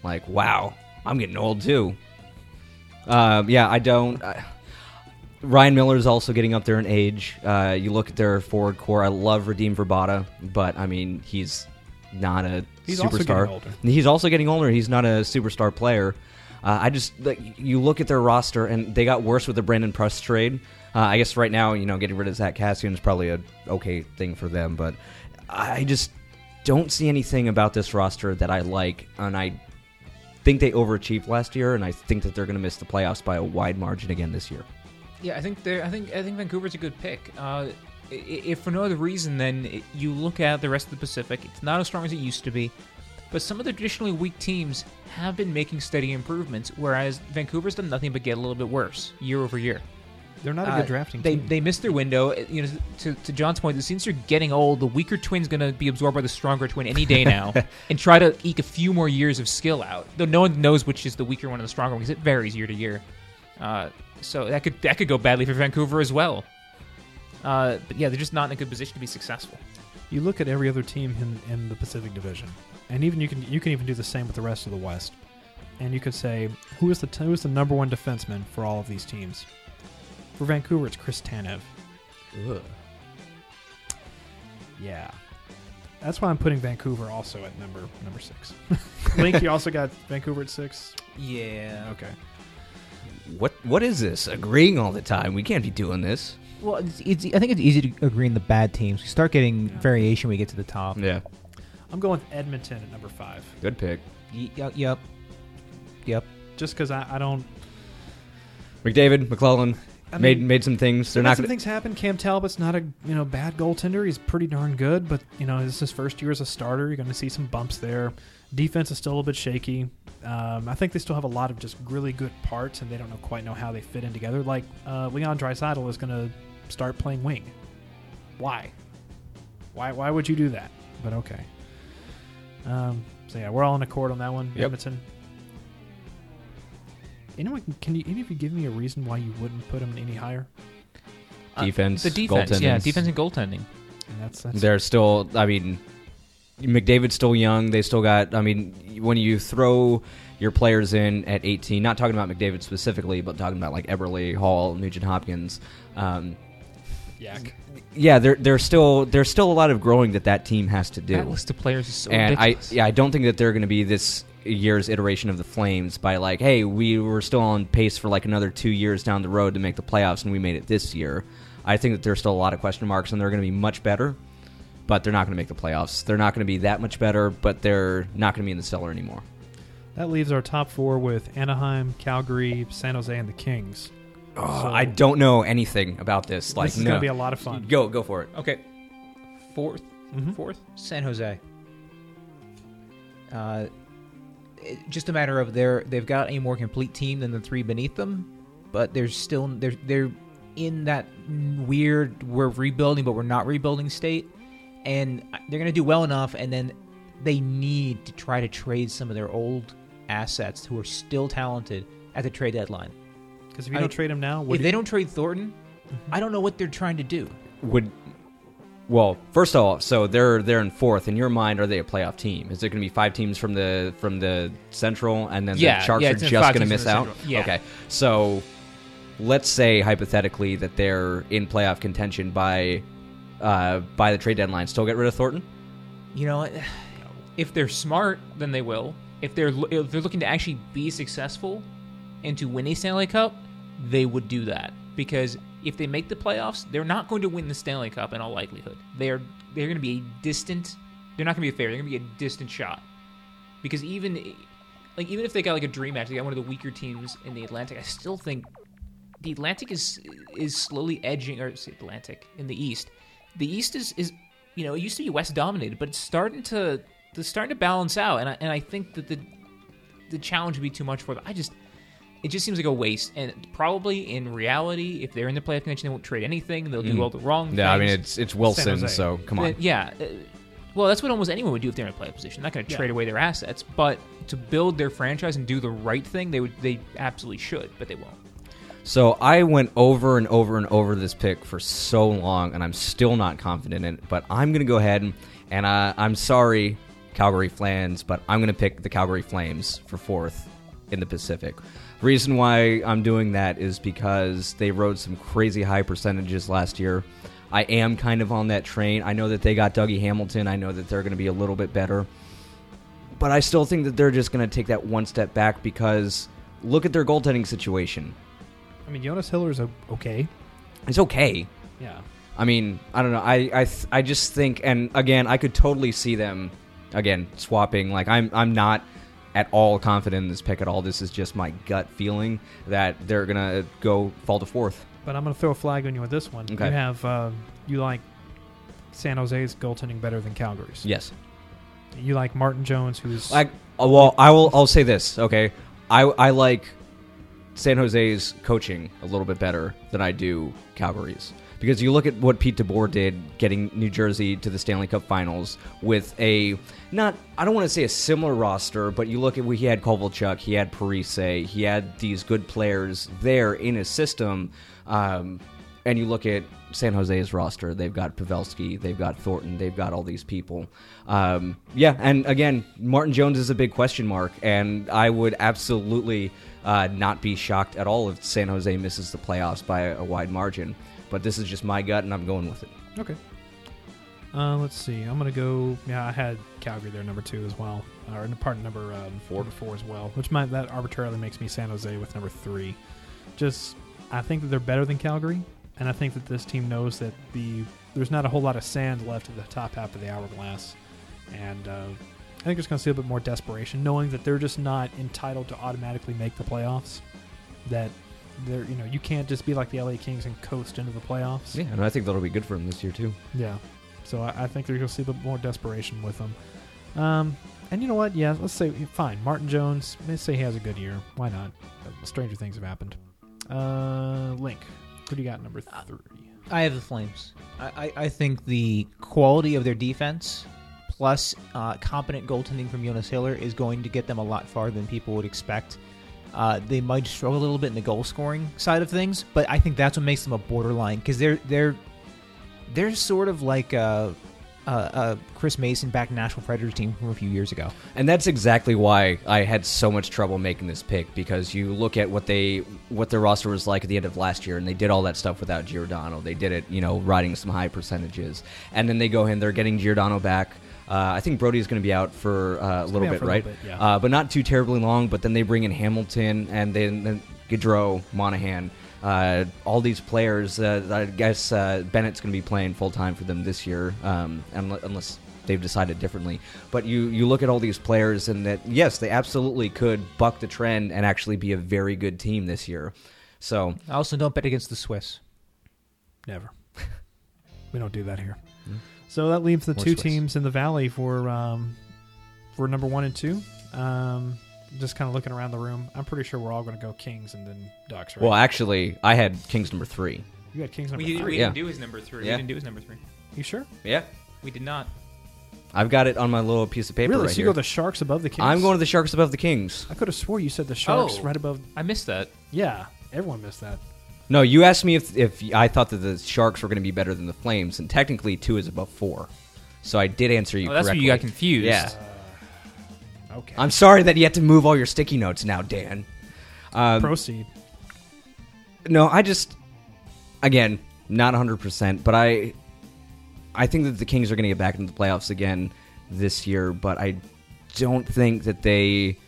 Like, wow, I'm getting old too. Um, yeah, I don't. I, Ryan is also getting up there in age. Uh, you look at their forward core. I love Radim Vrbata, but I mean, he's not a He's also superstar. getting older. He's also getting older. He's not a superstar player. Uh, I just like you look at their roster, and they got worse with the Brandon Prust trade. Uh, I guess right now, you know, getting rid of Zack Kassian is probably a okay thing for them, but I just don't see anything about this roster that I like, and I think they overachieved last year, and I think that they're going to miss the playoffs by a wide margin again this year. Yeah, I think they're. I think I think Vancouver's a good pick. Uh, if for no other reason, then you look at the rest of the Pacific. It's not as strong as it used to be, but some of the traditionally weak teams have been making steady improvements, whereas Vancouver's done nothing but get a little bit worse year over year. They're not a Uh, good drafting they team. they missed their window. Uh, You know, to, to John's point, since they're getting old, the weaker twin's going to be absorbed by the stronger twin any day now, <laughs> and try to eke a few more years of skill out. Though no one knows which is the weaker one and the stronger one because it varies year to year. Uh, so that could that could go badly for Vancouver as well. Uh, but yeah, they're just not in a good position to be successful. you look at every other team in, in the Pacific Division, and even you can you can even do the same with the rest of the West. And you could say who is the who is the number one defenseman for all of these teams? For Vancouver, it's Chris Tanev. Yeah, that's why I'm putting Vancouver also at number number six. <laughs> Link, you also got Vancouver at six. Yeah. Okay. What what is this? Agreeing all the time? We can't be doing this. Well, it's, it's, I think it's easy to agree in the bad teams. We start getting variation when we get to the top. Yeah, I'm going with Edmonton at number five, good pick. Y- y- yep. Yep. just because I, I don't. McDavid, McLellan I made mean, made some things. They're not some going. things happen. Cam Talbot's not a you know bad goaltender. He's pretty darn good, but you know this is his first year as a starter. You're going to see some bumps there. Defense is still a little bit shaky. Um, I think they still have a lot of just really good parts, and they don't know quite know how they fit in together. Like uh, Leon Draisaitl is going to start playing wing. Why? Why? Why would you do that? But okay. Um, so yeah, we're all in accord on that one. Yep. Edmonton. Anyone, can you any of you give me a reason why you wouldn't put him any higher? defense, The defense, yeah, goaltending. defense and goaltending. And that's that's They're still. I mean, McDavid's still young. They still got. I mean, when you throw your players in at 18, not talking about McDavid specifically, but talking about like Eberle, Hall, Nugent Hopkins. Um, yak. yeah, there there's still there's still a lot of growing that that team has to do. That list of players is so and I ridiculous. yeah I don't think that they're going to be this year's iteration of the Flames by like hey we were still on pace for like another two years down the road to make the playoffs and we made it this year. I think that there's still a lot of question marks and they're going to be much better, but they're not going to make the playoffs. They're not going to be that much better, but they're not going to be in the cellar anymore. That leaves our top four with Anaheim, Calgary, San Jose, and the Kings. Oh, So- I don't know anything about this. Like this is no. going to be a lot of fun. Go go for it. Okay. 4th Mhm. Fourth, San Jose. Uh, it, just a matter of they're they've got a more complete team than the three beneath them, but they're still they're they're in that weird we're rebuilding but we're not rebuilding state, and they're gonna do well enough, and then they need to try to trade some of their old assets who are still talented at the trade deadline. Because if you I- don't trade them now, what if do they you- don't trade Thornton, mm-hmm. I don't know what they're trying to do. Would well, first of all, so they're they're in fourth. In your mind, are they a playoff team? Is it going to be five teams from the from the Central, and then Yeah, the Sharks yeah, are it's in just five going to teams miss from out? Central. Yeah. Okay, so let's say hypothetically that they're in playoff contention by uh, by the trade deadline. Still get rid of Thornton? You know, if they're smart, then they will. If they're if they're looking to actually be successful and to win a Stanley Cup, they would do that because if they make the playoffs, they're not going to win the Stanley Cup in all likelihood. They're they're going to be a distant. They're not going to be a favorite. They're going to be a distant shot because even like even if they got like a dream match, they got one of the weaker teams in the Atlantic. I still think the Atlantic is is slowly edging, or Atlantic in the East. The East is is you know it used to be West dominated, but it's starting to it's starting to balance out, and I and I think that the the challenge would be too much for them. I just it just seems like a waste, and probably in reality, if they're in the playoff contention, they won't trade anything. They'll do all the wrong. Things. Yeah, I mean it's it's Wilson, so come on. Uh, yeah. uh, Well, that's what almost anyone would do if they're in a playoff position. Not going to Yeah. trade away their assets, but to build their franchise and do the right thing, they would. They absolutely should, but they won't. So I went over and over and over this pick for so long, and I'm still not confident in it. But I'm going to go ahead and, and uh, I'm sorry, Calgary Flames, but I'm going to pick the Calgary Flames for fourth in the Pacific. Reason why I'm doing that is because they rode some crazy high percentages last year. I am kind of on that train. I know that they got Dougie Hamilton. I know that they're going to be a little bit better. But I still think that they're just going to take that one step back because look at their goaltending situation. I mean, Jonas Hiller's okay. It's okay. Yeah. I mean, I don't know. I I th- I just think, and again, I could totally see them again swapping. Like I'm I'm not at all confident in this pick at all. This is just my gut feeling that they're gonna go fall to fourth. But I'm going to throw a flag on you with this one. Okay. You have uh, you like San Jose's goaltending better than Calgary's. Yes. You like Martin Jones, who's I uh, well, I will. I'll say this. Okay, I I like San Jose's coaching a little bit better than I do Calgary's because you look at what Pete DeBoer did, getting New Jersey to the Stanley Cup Finals with a not. I don't want to say a similar roster, but you look at he had Kovalchuk, he had Parise, he had these good players there in his system. Um, and you look at San Jose's roster, they've got Pavelski, they've got Thornton, they've got all these people. Um, yeah, and again, Martin Jones is a big question mark, and I would absolutely uh, not be shocked at all if San Jose misses the playoffs by a, a wide margin. But this is just my gut, and I'm going with it. okay. Uh, let's see. I'm gonna go. Yeah, I had Calgary there, number two as well, or in part number um, four to four as well, which might that arbitrarily makes me San Jose with number three. Just, I think that they're better than Calgary, and I think that this team knows that the there's not a whole lot of sand left at the top half of the hourglass, and uh, I think it's gonna see a bit more desperation, knowing that they're just not entitled to automatically make the playoffs. That they're, you know, you can't just be like the LA Kings and coast into the playoffs. Yeah, and I think that'll be good for them this year too. Yeah. So I, I think they're going to see a bit more desperation with them. Um, and you know what? Yeah, let's say fine. Martin Jones. Let's say he has a good year. Why not? Uh, Stranger things have happened. Uh, Link. Who do you got? Number three. I have the Flames. I, I, I think the quality of their defense plus uh, competent goaltending from Jonas Hiller is going to get them a lot farther than people would expect. Uh, they might struggle a little bit in the goal scoring side of things, but I think that's what makes them a borderline because they're they're they're sort of like a, a, a Chris Mason back Nashville Predators team from a few years ago. And that's exactly why I had so much trouble making this pick because you look at what they what their roster was like at the end of last year, and they did all that stuff without Giordano. They did it, you know, riding some high percentages, and then they go in, they're getting Giordano back. Uh, I think Brodie's going to be out for uh, a little bit, right? little bit, yeah. uh, but not too terribly long. But then they bring in Hamilton and then, then Gaudreau, Monahan, uh, all these players. Uh, I guess uh, Bennett's going to be playing full time for them this year, um, unless they've decided differently. But you you look at all these players, and that yes, they absolutely could buck the trend and actually be a very good team this year. So I also don't bet against the Swiss. Never. <laughs> we don't do that here. So that leaves the More two Swiss. teams in the valley for um, for number one and two. Um, just kind of looking around the room. I'm pretty sure we're all going to go Kings and then Ducks, right? well, actually, I had Kings number three. you got Kings number We, three. we Yeah. didn't do his number three. Yeah. We didn't do his number three. You sure? Yeah, We did not. I've got it on my little piece of paper really? right so you here. go the Sharks above the Kings? I'm going to the Sharks above the Kings. I could have swore you said the Sharks Oh. right above. I missed that. Yeah, everyone missed that. No, you asked me if if I thought that the Sharks were going to be better than the Flames, and technically two is above four. So I did answer you. Oh, that's where correctly. you got confused. Yeah, Okay. I'm sorry that you have to move all your sticky notes now, Dan. Um, Proceed. no, I just again not 100, percent but I I think that the Kings are going to get back into the playoffs again this year, but I don't think that they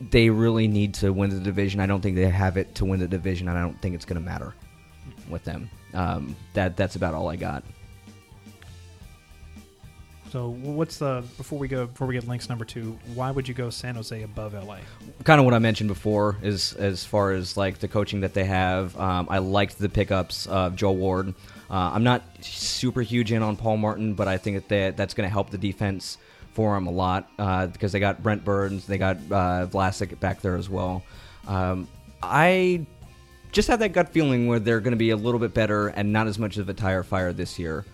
they really need to win the division. I don't think they have it to win the division, and I don't think it's going to matter with them. Um, that that's about all I got. So what's the before we go before we get links number two? Why would you go San Jose above LA? kind of what I mentioned before is as far as like the coaching that they have. Um, I liked the pickups of Joel Ward. Uh, I'm not super huge in on Paul Martin, but I think that they, that's going to help the defense for him a lot uh, because they got Brent Burns, they got uh, Vlasic back there as well. Um, I just have that gut feeling where they're going to be a little bit better and not as much of a tire fire this year.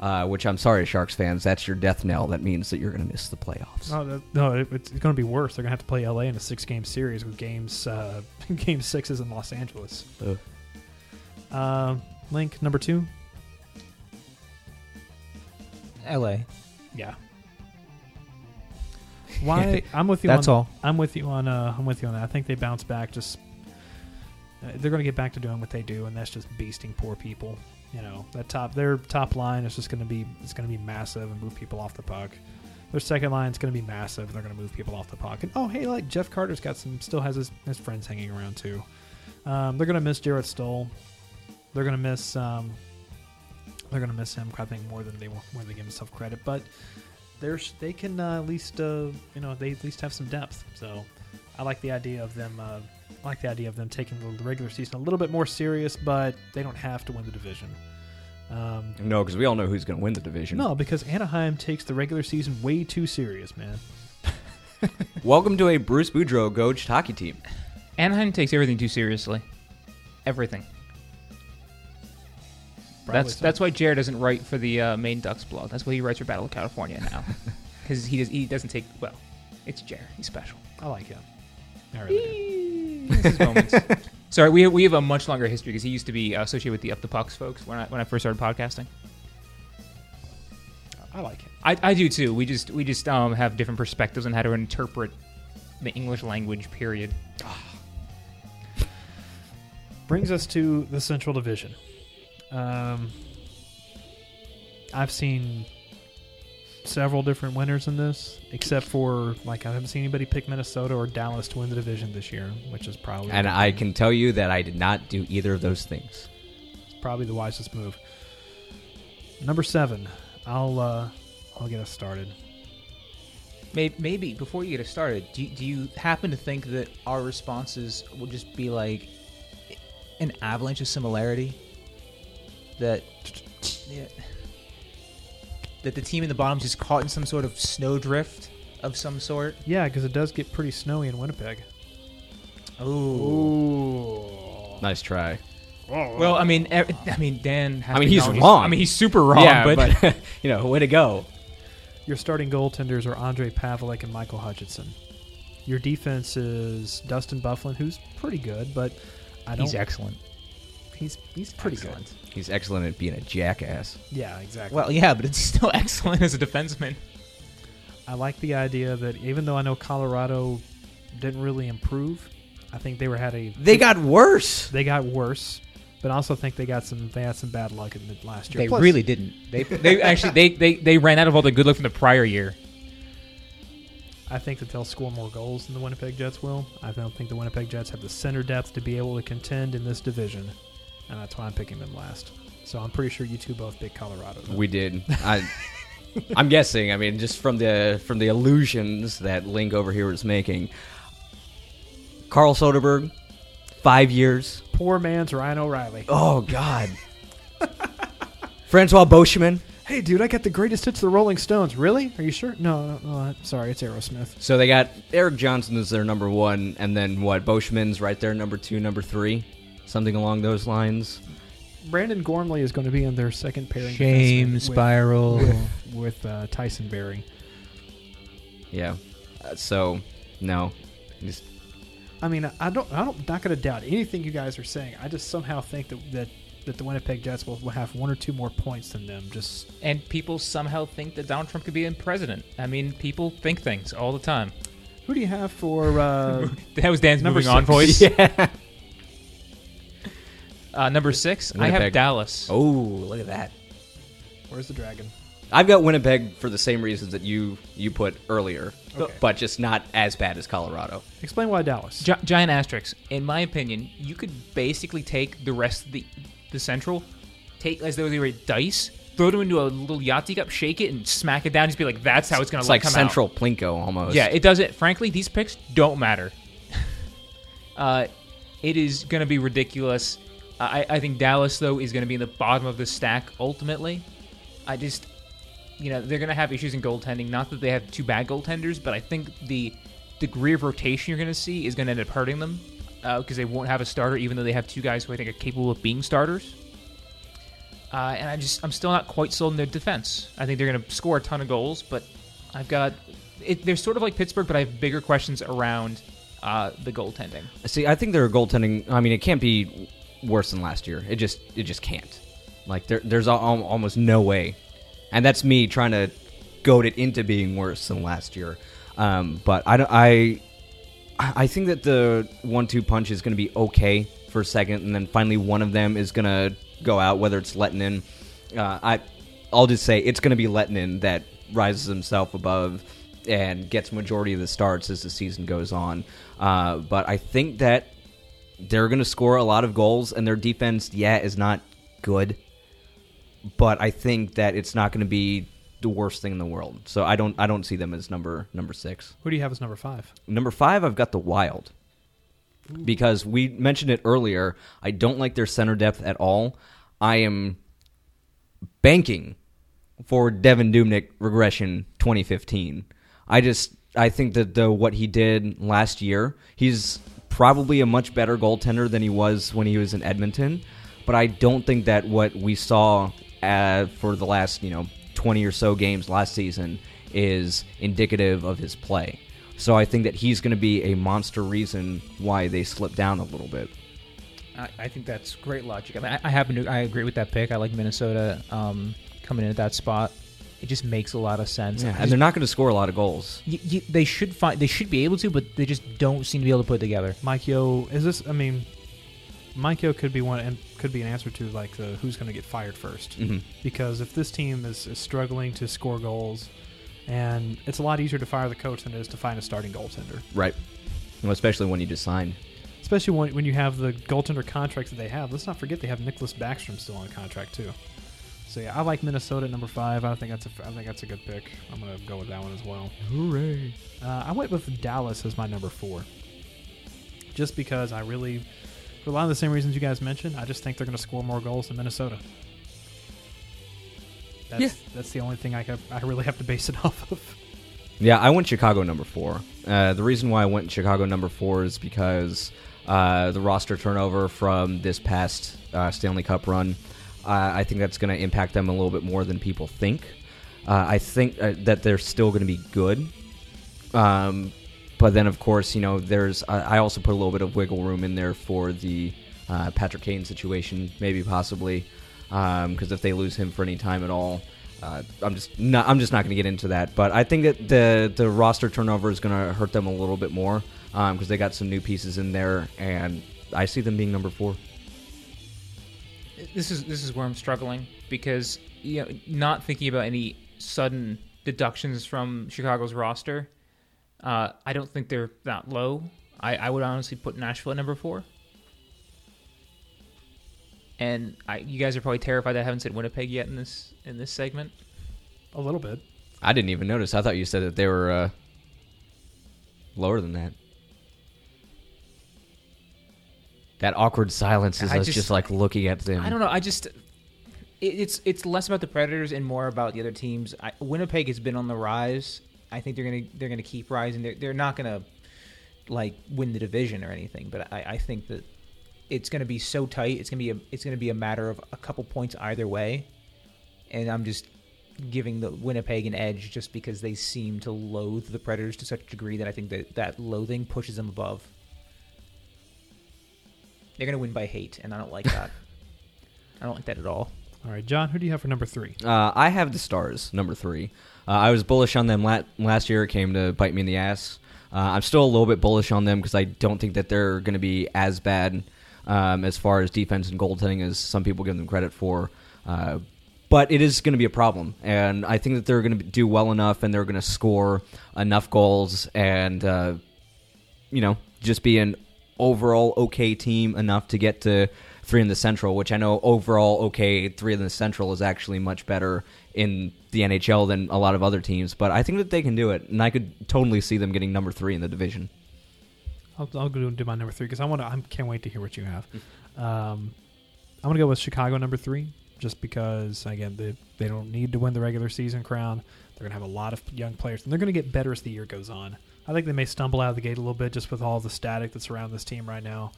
Uh, which I'm sorry, Sharks fans, that's your death knell. That means that you're going to miss the playoffs. No, that, no, it, it's going to be worse. They're going to have to play LA in a six-game series with games uh, <laughs> game sixes in Los Angeles. Uh, link number two. L.A. Yeah, Why? I'm with you. That's on, all. I'm with you on. Uh, I'm with you on that. I think they bounce back. Just uh, they're going to get back to doing what they do, and that's just beasting poor people. You know, that top their top line is just going to be it's going to be massive and move people off the puck. Their second line is going to be massive. and They're going to move people off the puck. And oh, hey, like Jeff Carter's got some, still has his, his friends hanging around too. Um, they're going to miss Jarrett Stoll. They're going to miss. Um, they're going to miss him. I think more than they more than they give himself credit, but there's they can uh, at least uh, you know they at least have some depth. So I like the idea of them. Uh, I like the idea of them taking the regular season a little bit more serious, but they don't have to win the division. Um, No, because we all know who's going to win the division. no, because Anaheim takes the regular season way too serious, man. <laughs> Welcome to a Bruce Boudreau coached hockey team. Anaheim takes everything too seriously. Everything. That's so. that's why Jared doesn't write for the uh, main Ducks blog. That's why he writes for Battle of California now, <laughs> because he does he doesn't take well. It's Jared. He's special. I like him. I really do. He has his moments. <laughs> Sorry, we we have a much longer history because he used to be associated with the Up the Pucks folks when I when I first started podcasting. I like him. I, I do too. We just we just um, have different perspectives on how to interpret the English language. Period. Brings us to the Central Division. Um, I've seen several different winners in this, except for like I haven't seen anybody pick Minnesota or Dallas to win the division this year, which is probably And I can tell you that I did not do either of those things. It's probably the wisest move. Number seven, I'll uh, I'll get us started. Maybe, maybe before you get us started, do, do you happen to think that our responses will just be like an avalanche of similarity? That yeah, that the team in the bottom is just caught in some sort of snowdrift of some sort? Yeah, because it does get pretty snowy in Winnipeg. Oh, Nice try. Well, I mean, ev- I mean, Dan. Has I mean, to he's wrong. I mean, he's super wrong. yeah, but, but, <laughs> <laughs> you know, way to go. Your starting goaltenders are Ondrej Pavelec and Michael Hutchinson. Your defense is Dustin Byfuglien, who's pretty good, but I don't. he's excellent. He's he's pretty Excellent. good. He's excellent at being a jackass. Yeah, exactly. Well, yeah, but it's <laughs> still excellent. excellent as a defenseman. I like the idea that even though I know Colorado didn't really improve, I think they were had a They got worse. they got worse, but I also think they got some they had some bad luck in the last year. They Plus, really didn't. They they <laughs> actually they, they they ran out of all the good luck from the prior year. I think that they'll score more goals than the Winnipeg Jets will. I don't think the Winnipeg Jets have the center depth to be able to contend in this division, and that's why I'm picking them last. So I'm pretty sure you two both pick Colorado. though. We did. <laughs> I, I'm guessing. I mean, just from the from the illusions that Link over here was making. Carl Soderberg, five years. Poor man's Ryan O'Reilly. Oh God. <laughs> Francois Beauchemin. Hey, dude, I got the greatest hits of the Rolling Stones. Really? Are you sure? No, no, no sorry, it's Aerosmith. So they got Erik Johnson as their number one, and then what? Beauchemin's right there, number two, number three, something along those lines. Brandon Gormley is going to be in their second pairing. Shame defenseman with- spiral. with, with uh, Tyson Barrie. Yeah. Uh, so no, just I mean, I don't, I don't, not going to doubt anything you guys are saying. I just somehow think that that, that the Winnipeg Jets will, will have one or two more points than them. Just And people somehow think that Donald Trump could be a president. I mean, people think things all the time. who do you have for? Uh, <laughs> That was Dan's Number moving on six. voice. yeah. <laughs> <laughs> Uh, number six, I have Dallas. Oh, look at that. where's the dragon? I've got Winnipeg for the same reasons that you you put earlier, Okay. but just not as bad as Colorado. Explain why Dallas. Gi- giant asterisks. In my opinion, you could basically take the rest of the the Central, take as though they were dice, throw them into a little Yahtzee cup, shake it, and smack it down. Just be like, "That's how it's going It's to like come Central Out. Plinko almost. Yeah, it doesn't. Frankly, these picks don't matter. <laughs> uh, it is going to be ridiculous. I, I think Dallas though is going to be in the bottom of the stack ultimately. I just, you know, they're going to have issues in goaltending. Not that they have two bad goaltenders, but I think the degree of rotation you're going to see is going to end up hurting them because they won't have a starter, even though they have two guys who I think are capable of being starters. Uh, and I just, I'm still not quite sold in their defense. I think they're going to score a ton of goals, but I've got, it, they're sort of like Pittsburgh, but I have bigger questions around uh, the goaltending. See, I think their goaltending. I mean, it can't be worse than last year. It just it just can't. Like there, there's al- al- almost no way, and that's me trying to goad it into being worse than last year. Um, but I don't. I I think that the one-two punch is going to be okay for a second, and then finally one of them is going to go out, whether it's Lehtonen. Uh, I I'll just say it's going to be Lehtonen that rises himself above and gets majority of the starts as the season goes on. Uh, but I think that they're going to score a lot of goals, and their defense, yeah, is not good. But I think that it's not going to be the worst thing in the world. So I don't I don't see them as number number six. Who do you have as number five? Number five, I've got the Wild. Because we mentioned it earlier, I don't like their center depth at all. I am banking for Devan Dubnyk regression 2015. I just I think that the what he did last year, he's probably a much better goaltender than he was when he was in Edmonton. But I don't think that what we saw uh, for the last you know 20 or so games last season is indicative of his play. So I think that he's going to be a monster reason why they slip down a little bit. I, I think that's great logic. I mean, I, I happen to I agree with that pick. I like Minnesota um, coming in at that spot. It just makes a lot of sense. I and just- they're not going to score a lot of goals. y- y- they should find they should be able to, but they just don't seem to be able to put it together. Mike Yeo, is this? I mean, Mike Yeo could be one and could be an answer to like the who's going to get fired 1st Mhm. Because if this team is, is struggling to score goals, and it's a lot easier to fire the coach than it is to find a starting goaltender, Right. Well, especially when you just signed. especially when, when you have the goaltender contracts that they have. Let's not forget they have Niklas Backstrom still on contract too. So yeah, I like Minnesota at number five. I think that's a I think that's a good pick. I'm gonna go with that one as well. Hooray. Uh, I went with Dallas as my number four, just because I really, for a lot of the same reasons you guys mentioned, I just think they're going to score more goals than Minnesota. That's, Yeah. that's the only thing I have, I really have to base it <laughs> off of. Yeah, I went Chicago number four. Uh, the reason why I went Chicago number four is because uh, the roster turnover from this past uh, Stanley Cup run, uh, I think that's going to impact them a little bit more than people think. Uh, I think uh, that they're still going to be good. Um, but then, of course, you know, there's. I I also put a little bit of wiggle room in there for the uh, Patrick Kane situation, maybe possibly, because if they lose him for any time at all, uh, I'm just not. I'm just not going to get into that. But I think that the the roster turnover is going to hurt them a little bit more because they got some new pieces in there, and I see them being number four. This is this is where I'm struggling because you know not thinking about any sudden deductions from Chicago's roster. Uh, I don't think they're that low. I, I would honestly put Nashville at number four. And I, you guys are probably terrified that I haven't said Winnipeg yet in this in this segment. A little bit. I didn't even notice. I thought you said that they were uh, lower than that. That awkward silence is I us just- just, like looking at them. I don't know. I just it, it's it's less about the Predators and more about the other teams. I, Winnipeg has been on the rise. I think they're gonna they're gonna keep rising. They're they're not gonna like win the division or anything, but I, I think that it's gonna be so tight. It's gonna be a it's gonna be a matter of a couple points either way, and I'm just giving the Winnipeg an edge just because they seem to loathe the Predators to such a degree that I think that that loathing pushes them above. They're gonna win by hate, and I don't like that. <laughs> I don't like that at all. All right, John, who do you have for number three? Uh, I have the Stars, number three. Uh, I was bullish on them la- last year. It came to bite me in the ass. Uh, I'm still a little bit bullish on them because I don't think that they're going to be as bad um, as far as defense and goaltending as some people give them credit for. Uh, but it is going to be a problem, and I think that they're going to do well enough, and they're going to score enough goals, and uh, you know, just be an overall okay team enough to get to three in the Central, which I know overall okay three in the Central is actually much better in the NHL than a lot of other teams. But I think that they can do it, and I could totally see them getting number three in the division. I'll, I'll go do my number three because I want to. I can't wait to hear what you have. Um, I'm gonna go with Chicago number three, just because again they they don't need to win the regular season crown. They're gonna have a lot of young players, and they're gonna get better as the year goes on. I think they may stumble out of the gate a little bit just with all the static that's around this team right now,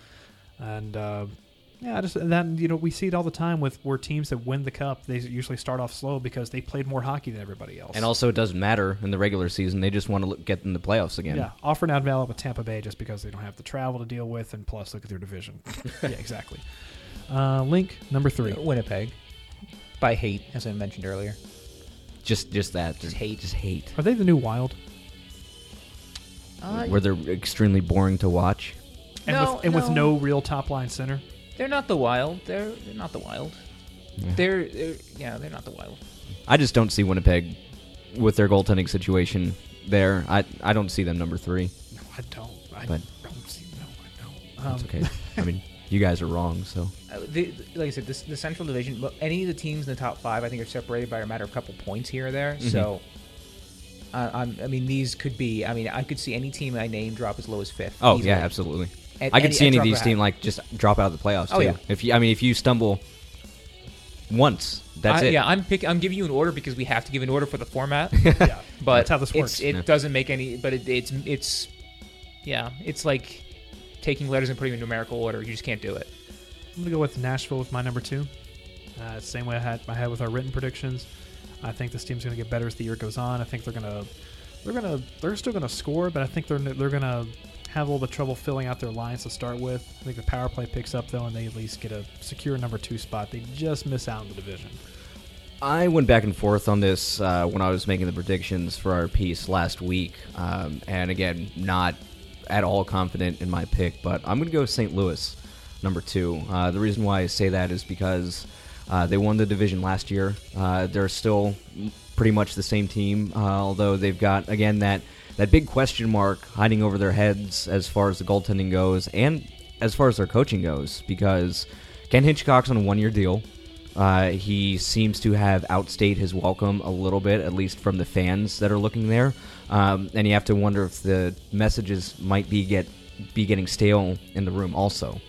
and uh, yeah, just and then you know we see it all the time with where teams that win the cup they usually start off slow because they played more hockey than everybody else. And also, it doesn't matter in the regular season; they just want to look, get in the playoffs again. Yeah, offer not valid with Tampa Bay just because they don't have the travel to deal with, and plus look at their division. <laughs> yeah, exactly. Uh, Link number three. Winnipeg by hate, as I mentioned earlier. Just, just that, Just hate. just hate. Are they the new Wild? Uh, where they're extremely boring to watch. And No, with and with no. no real top line center. They're not the Wild. They're they're not the Wild. They're, they're yeah, they're not the Wild. I just don't see Winnipeg with their goaltending situation there. I I don't see them number three. No, I don't. I But- don't see. No, I don't. That's Um, okay. <laughs> I mean, you guys are wrong. So Uh, the, like I said, this, the Central Division, any of the teams in the top five, I think, are separated by a matter of a couple points here or there. Mm-hmm. So, I'm, I mean, these could be. I mean, I could see any team I name drop as low as fifth. oh easily. yeah, absolutely. At I could any- see any of these a teams like just drop out of the playoffs Oh, too. yeah. If you, I mean, if you stumble once, that's I- it. Yeah, I'm pick, I'm giving you an order because we have to give an order for the format. <laughs> yeah, But that's how this it's, works. it Yeah. doesn't make any. But it, it's it's yeah, it's like taking letters and putting them in numerical order. You just can't do it. I'm gonna go with Nashville with my number two. Uh, same way I had I had with our written predictions. I think this team's gonna get better as the year goes on. I think they're gonna they're gonna they're still gonna score, but I think they're they're gonna have a little bit trouble filling out their lines to start with. I think the power play picks up though, and they at least get a secure number two spot. They just miss out in the division. I went back and forth on this uh, when I was making the predictions for our piece last week, um, and again, not at all confident in my pick, but I'm going to go St. Louis, number two. Uh, the reason why I say that is because uh, they won the division last year. Uh, they're still pretty much the same team, uh, although they've got again that that big question mark hiding over their heads as far as the goaltending goes, and as far as their coaching goes, because Ken Hitchcock's on a one-year deal. Uh, he seems to have outstayed his welcome a little bit, at least from the fans that are looking there. Um, and you have to wonder if the messages might be get be getting stale in the room also.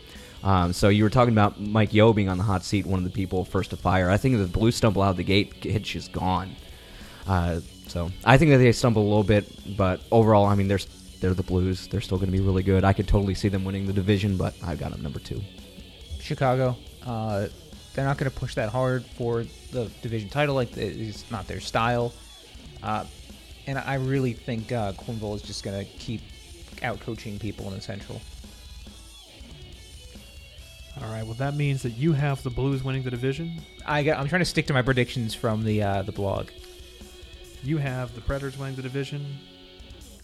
Um, so you were talking about Mike Yeo being on the hot seat, one of the people first to fire. I think the Blues stumble out of the gate, Hitch is gone. Uh, so I think that they stumble a little bit, but overall, I mean, they're they're the Blues. They're still going to be really good. I could totally see them winning the division, but I've got them number two. Chicago. Uh, they're not going to push that hard for the division title. Like it's not their style. Uh, and I really think uh, Quenneville is just going to keep out coaching people in the Central. All right. Well, that means that you have the Blues winning the division. I got, I'm trying to stick to my predictions from the uh, the blog. You have the Predators winning the division.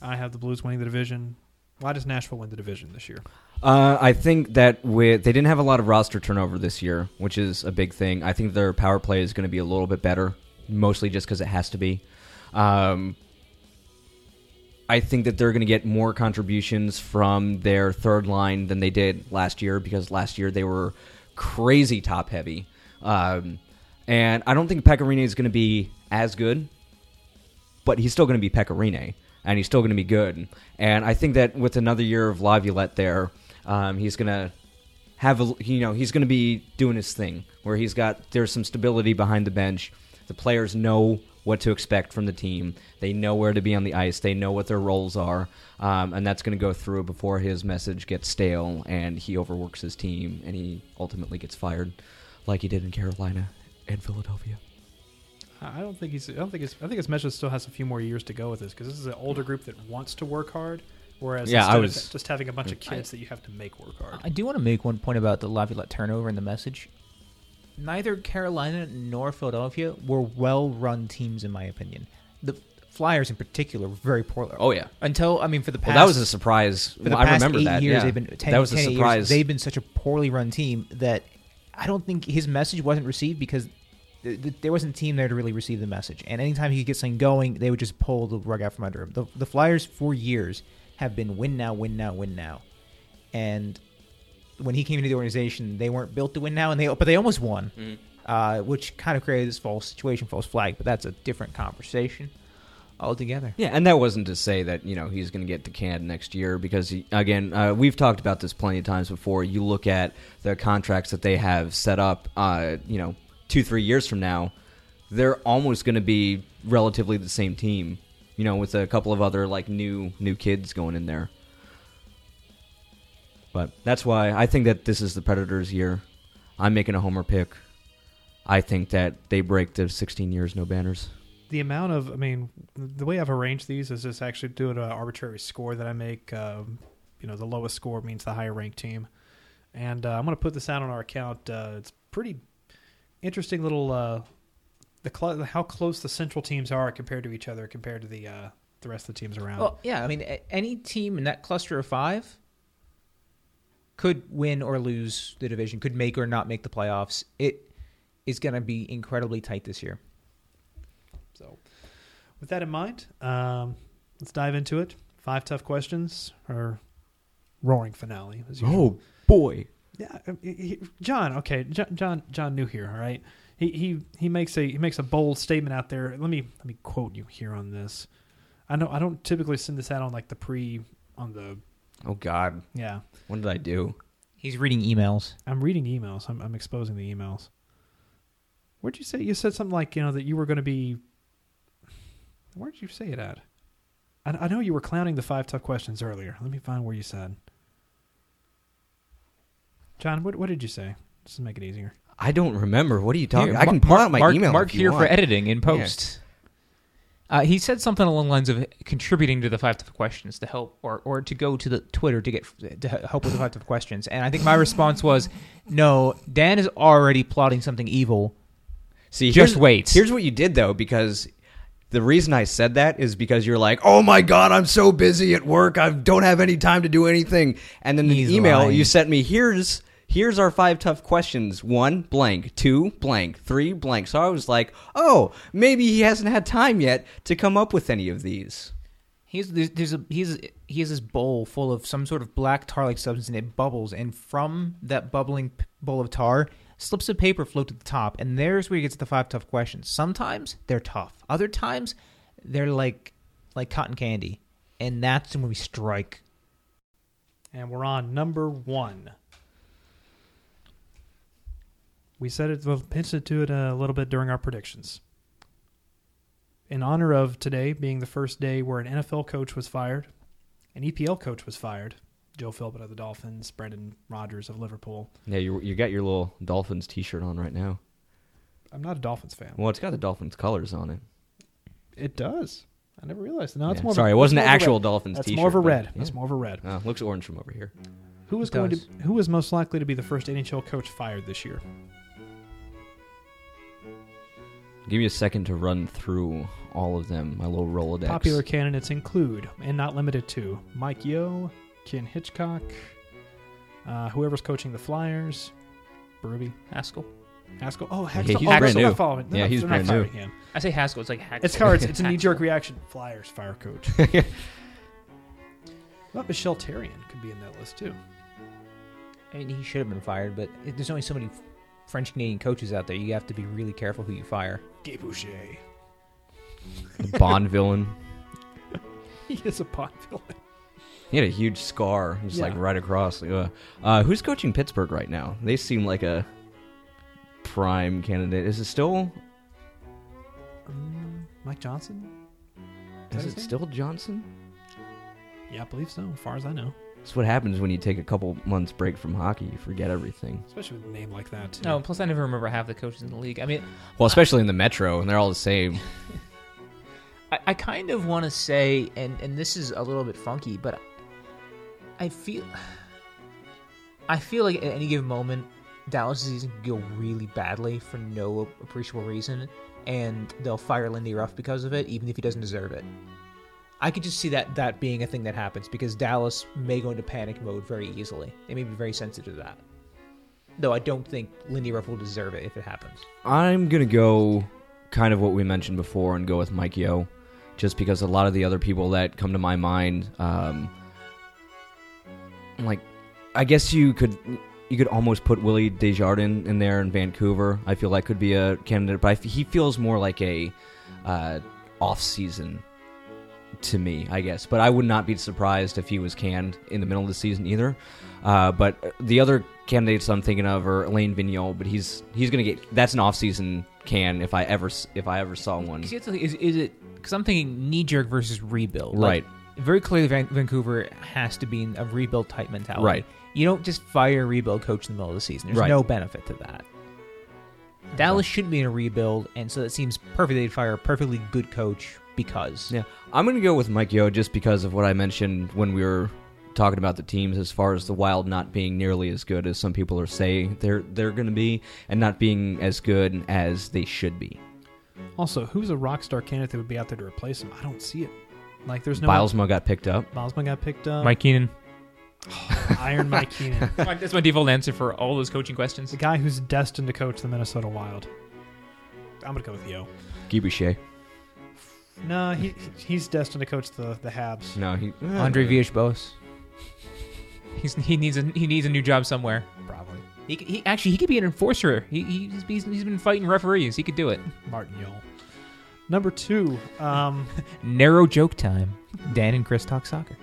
I have the Blues winning the division. Why does Nashville win the division this year? Uh, I think that with they didn't have a lot of roster turnover this year, which is a big thing. I think their power play is going to be a little bit better, mostly just because it has to be. Um, I think that they're going to get more contributions from their third line than they did last year because last year they were crazy top heavy. Um, and I don't think Pekka Rinne is going to be as good, but he's still going to be Pekka Rinne, and he's still going to be good. And I think that with another year of Laviolette there, um, he's going to have a you know he's going to be doing his thing where he's got there's some stability behind the bench. The players know what to expect from the team. They know where to be on the ice. They know what their roles are, um, and that's going to go through before his message gets stale and he overworks his team and he ultimately gets fired, like he did in Carolina and Philadelphia. I I don't think he's. I don't think his. I think his message still has a few more years to go with this because this is an older group that wants to work hard. Whereas Yeah, I was- just having a bunch of kids that you have to make work hard. I do want to make one point about the Laviolette turnover in the message. Neither Carolina nor Philadelphia were well-run teams, in my opinion. The Flyers, in particular, were very poor. Oh yeah. Until I mean, for the past Well, that was a surprise. for the I past remember eight that. years, yeah. they've been 10, that was a 10 years, they've been such a poorly run team that I don't think his message wasn't received because th- th- there wasn't a team there to really receive the message. And anytime he could get something going, they would just pull the rug out from under him. The, the Flyers for years have been win now, win now, win now, and when he came into the organization, they weren't built to win now, and they but they almost won, Mm-hmm. uh, which kind of created this false situation, false flag. But that's a different conversation altogether. Yeah, and that wasn't to say that you know he's going to get the can next year because he, again, uh, we've talked about this plenty of times before. You look at the contracts that they have set up, uh, you know, two three years from now, they're almost going to be relatively the same team, you know, with a couple of other like new new kids going in there. But that's why I think that this is the Predators' year. I'm making a homer pick. I think that they break the 16 years no banners. the amount of, I mean, the way I've arranged these is just actually do an arbitrary score that I make. Um, you know, the lowest score means the higher ranked team, and uh, I'm going to put this out on our account. Uh, it's pretty interesting little uh, the cl- how close the central teams are compared to each other compared to the uh, the rest of the teams around. Well, yeah, I mean, any team in that cluster of five could win or lose the division, could make or not make the playoffs. It is going to be incredibly tight this year. So, with that in mind, um, let's dive into it. Five tough questions or roaring finale. As usual. Oh boy. Yeah, um, he- he- John. Okay, John. John. John New here. All right. He he he makes a he makes a bold statement out there. Let me let me quote you here on this. I know I don't typically send this out on like the pre on the Oh God. yeah. What did I do? He's reading emails. I'm reading emails. I'm I'm exposing the emails. Where'd you say you said something like you know that you were going to be? Where'd you say it at? I, I know you were clowning the five tough questions earlier. Let me find where you said. John, what what did you say? Just to make it easier. I don't remember. What are you talking? Here, I can Mar- pull out my Mark, email. Mark if you here want. for editing in post. Uh, he said something along the lines of contributing to the five tough questions to help, or or to go to the Twitter to get to help with the five tough questions. And I think my response was, "No, Dan is already plotting something evil. See, Just wait. Here's what you did though, because the reason I said that is because you're like, "Oh my god, I'm so busy at work. I don't have any time to do anything." And then the He's email lying. you sent me, here's here's our five tough questions. One blank, two blank, three blank. So I was like, "Oh, maybe he hasn't had time yet to come up with any of these." He's there's, there's a he's he has this bowl full of some sort of black tar-like substance, and it bubbles. And from that bubbling p- bowl of tar, slips of paper float to the top, and there's where he gets the five tough questions. Sometimes they're tough. Other times, they're like like cotton candy, and that's when we strike. And we're on number one. We said it, well, hinted to it a little bit during our predictions. In honor of today being the first day where an NFL coach was fired, an EPL coach was fired, Joe Philbin of the Dolphins, Brendan Rodgers of Liverpool. Yeah, you you got your little Dolphins T-shirt on right now. I'm not a Dolphins fan. Well, it's got the Dolphins colors on it. It does. I never realized. No, it's Yeah. more. of a- Sorry, it wasn't more an actual red. Dolphins That's T-shirt. more of a but- red. yeah. That's more of a red. Uh, looks orange from over here. Who is It going does. to? Who is most likely to be the first NHL coach fired this year? Give me a second to run through all of them. My little Rolodex. Popular candidates include, and not limited to, Mike Yeo, Ken Hitchcock, uh, whoever's coaching the Flyers, Berube, Hakstol. Hakstol. Oh, Yeah, Hakstol. he's oh, brand they're new. following. They're Yeah, not- he's brand new. him. I say Hakstol. It's like Hakstol. It's cards. It's a <laughs> knee jerk reaction. Flyers fire coach. <laughs> well, Michel Therrien could be in that list too. I mean, he should have been fired, but there's only so many French Canadian coaches out there. You have to be really careful who you fire. Guy Boucher. <laughs> Bond villain. <laughs> He is a Bond villain. He had a huge scar, just like right across. Uh, uh, who's coaching Pittsburgh right now? They seem like a prime candidate. Is it still? Um, Mike Johnston. Is that his it still Johnston? Yeah, I believe so. As far as I know, That's what happens when you take a couple months break from hockey. You forget everything. especially with a name like that. Too. Oh, no, plus I never remember half the coaches in the league. I mean, Well, especially in the Metro, and they're all the same. <laughs> I, I kind of want to say, and and this is a little bit funky, but I feel, <sighs> I feel like at any given moment, Dallas' season could go really badly for no appreciable reason, and they'll fire Lindy Ruff because of it, even if he doesn't deserve it. I could just see that that being a thing that happens because Dallas may go into panic mode very easily. They may be very sensitive to that. Though I don't think Lindy Ruff will deserve it if it happens. I'm gonna go kind of what we mentioned before and go with Mike Yeo, just because a lot of the other people that come to my mind, um, like, I guess you could you could almost put Willie Desjardins in there in Vancouver. I feel like could be a candidate, but he feels more like a uh, off season to me, I guess. But I would not be surprised if he was canned in the middle of the season either. Uh, but the other candidates I'm thinking of are Alain Vigneault, but he's he's gonna get that's an off-season can if I ever if I ever saw one. See, that's the thing, is, is it because I'm thinking knee jerk versus rebuild, Right. Like, very clearly, Van- Vancouver has to be in a rebuild type mentality. Right. You don't just fire a rebuild coach in the middle of the season. There's Right. no benefit to that. Dallas shouldn't be in a rebuild, and so it seems perfect they'd fire a perfectly good coach because. Yeah, I'm gonna go with Mike Yeo just because of what I mentioned when we were talking about the teams, as far as the Wild not being nearly as good as some people are saying they're they're gonna be, and not being as good as they should be. Also, who's a rock star candidate that would be out there to replace him? I don't see it. Like there's no Bylsma got picked up. Bylsma got picked up. Mike Keenan. <sighs> Iron Mike Keenan, <laughs> That's my default answer for all those coaching questions. the guy who's destined to coach the Minnesota Wild. I'm gonna go with Yeo. Guy Boucher. No, he he's destined to coach the the Habs. No, he. Andre Villas-Boas. He's, he needs a he needs a new job somewhere. Probably He, he actually he could be an enforcer. He, he's, he's he's been fighting referees. He could do it. Martin Yo. Number two, um, <laughs> Narrow joke time. Dan and Chris talk soccer.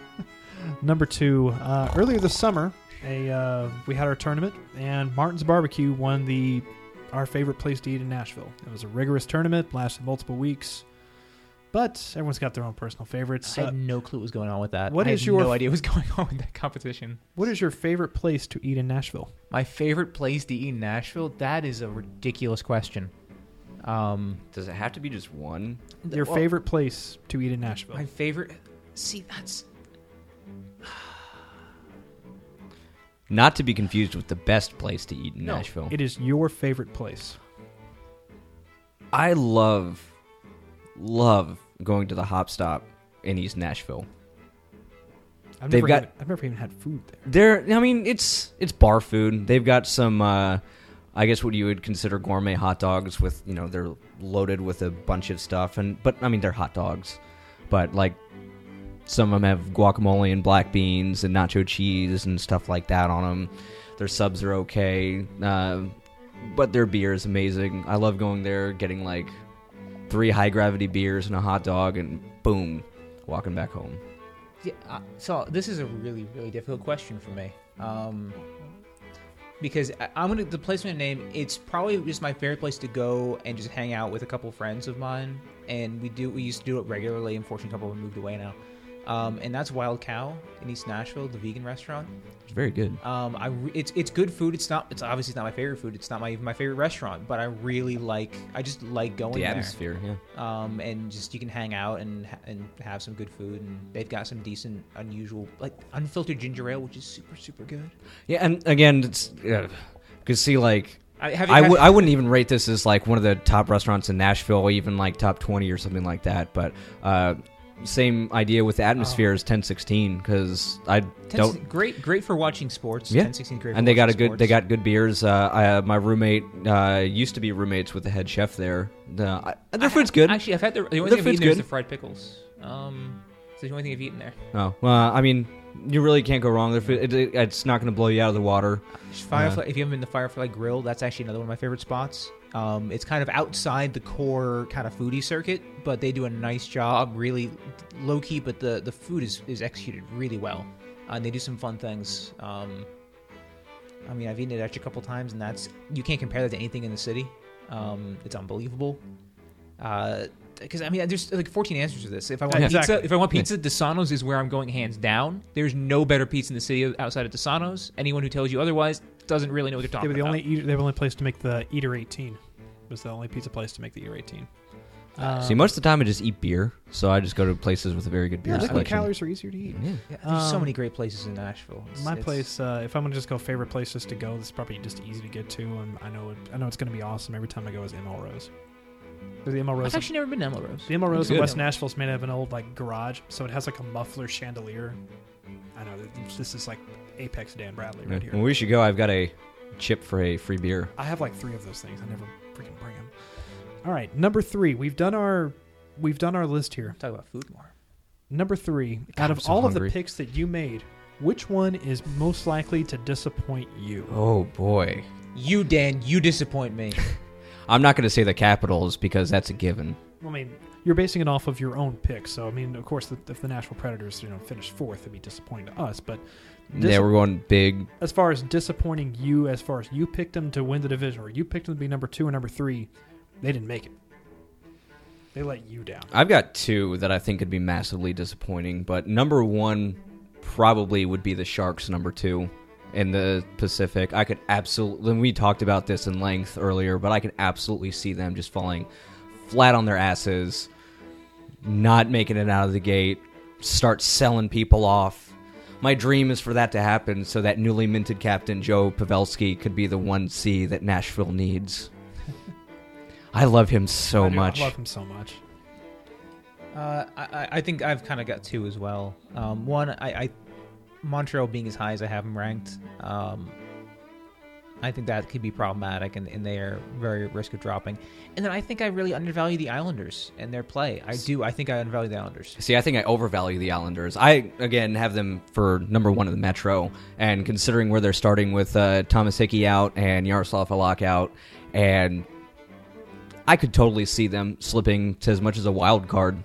number two. Uh, earlier this summer, a uh, we had our tournament, and Martin's Barbecue won the our favorite place to eat in Nashville. It was a rigorous tournament, lasted multiple weeks, but everyone's got their own personal favorites. I Uh, had no clue what was going on with that. what I is had your- no No idea? idea what's <laughs> going on with that competition. what is your favorite place to eat in Nashville? My favorite place to eat in Nashville? That is a ridiculous question. Um, Does it have to be just one? Your well, favorite place to eat in Nashville? My favorite. See, that's Not to be confused with the best place to eat in No, Nashville. It is your favorite place. I love, love going to the Hop Stop in East Nashville. I've They've never got- even, I've never even had food there. They're, I mean, it's it's bar food. They've got some, uh, I guess, what you would consider gourmet hot dogs with, you know, they're loaded with a bunch of stuff, and but I mean, they're hot dogs, but like some of them have guacamole and black beans and nacho cheese and stuff like that on them. Their subs are okay, uh, but their beer is amazing. I love going there, getting like three high gravity beers and a hot dog, and boom, walking back home. Yeah, uh, so this is a really, really difficult question for me. Um, because I'm gonna the place I'm name. It's probably just my favorite place to go and just hang out with a couple friends of mine. And we do we used to do it regularly. Unfortunately, a couple of them moved away now. Um, and that's Wild Cow in East Nashville, the vegan restaurant. It's very good. Um, I re- it's it's good food. It's not. It's obviously not my favorite food. It's not my even my favorite restaurant. But I really like. I just like going The there atmosphere, yeah. um, and just you can hang out and ha- and have some good food, and they've got some decent, unusual, like unfiltered ginger ale, which is super super good. Yeah, and again, it's because see, like I have. I w- I wouldn't even rate this as like one of the top restaurants in Nashville, even like top twenty or something like that. But uh, same idea with the atmosphere as ten sixteen because I don't. great great for watching sports. Yeah. 10, 16 great. And they got a watching good. They got good beers. Uh, I, my roommate uh, used to be roommates with the head chef there. Uh, I, their food's good. Actually, I've had the, the only Their thing I've eaten there is the fried pickles. Um, it's the only thing I've eaten there. oh, well, I mean, you really can't go wrong. Their food, it, it- it's not going to blow you out of the water. Firefly. If you haven't been to the Firefly Grill, that's actually another one of my favorite spots. Um, it's kind of outside the core kind of foodie circuit, but they do a nice job, really low key. But the the food is is executed really well, uh, and they do some fun things. Um, I mean, I've eaten it actually a couple times, and that's you can't compare that to anything in the city. Um, it's unbelievable. Because I mean, there's like 14 answers to this. If I want Yeah, pizza, exactly. If I want pizza, Desano's is where I'm going hands down. There's no better pizza in the city outside of Desano's. Anyone who tells you otherwise doesn't really know what they're They talking were the about. only eater, they were the only place to make the Eater 18. It Was the only pizza place to make the Eater 18. Um, See, most of the time I just eat beer, so I just go to places with a very good beer yeah, liquid selection. calories are easier to eat. Yeah. Yeah, there's so Um, many great places in Nashville. It's- My it's- place, uh, if I'm gonna just go favorite places to go, this is probably just easy to get to, and I know it, I know it's gonna be awesome every time I go. Is ML Rose. The ML Rose. I've actually never been to ML Rose. the ML Rose in good. West Nashville is made out of an old like garage, so it has like a muffler chandelier. I know this is like apex Dan Bradley right here. When we should go, I've got a chip for a free beer. I have like three of those things. I never freaking bring them. All right, number three. We've done our we've done our list here. Talk about food more. Number three. God, out I'm of so all of the picks that you made, which one is most likely to disappoint you? Oh boy. You, Dan, you disappoint me. <laughs> I'm not going to say the Capitals because that's a given. I mean, you're basing it off of your own pick, so I mean, of course, if the Nashville Predators, you know, finish fourth, it'd be disappointing to us. But dis- yeah, we're going big. as far as disappointing you, as far as you picked them to win the division, or you picked them to be number two or number three, they didn't make it. They let you down. I've got two that I think could be massively disappointing, but number one probably would be the Sharks. Number two in the Pacific, I could absolutely. We talked about this in length earlier, but I could absolutely see them just falling flat on their asses, not making it out of the gate, start selling people off. My dream is for that to happen, so that newly minted captain Joe Pavelski could be the one C that Nashville needs. I love him so I do. much. I love him so much. Uh, I, I- think I've kind of got two as well. Um, one, I, I Montreal being as high as I have them ranked, um, I think that could be problematic, and, and they are very at risk of dropping. And then I think I really undervalue the Islanders and their play. I do. I think I undervalue the Islanders. See, I think I overvalue the Islanders. I again have them for number one in the Metro, and considering where they're starting with uh, Thomas Hickey out and Jaroslav Halak out, and I could totally see them slipping to as much as a wild card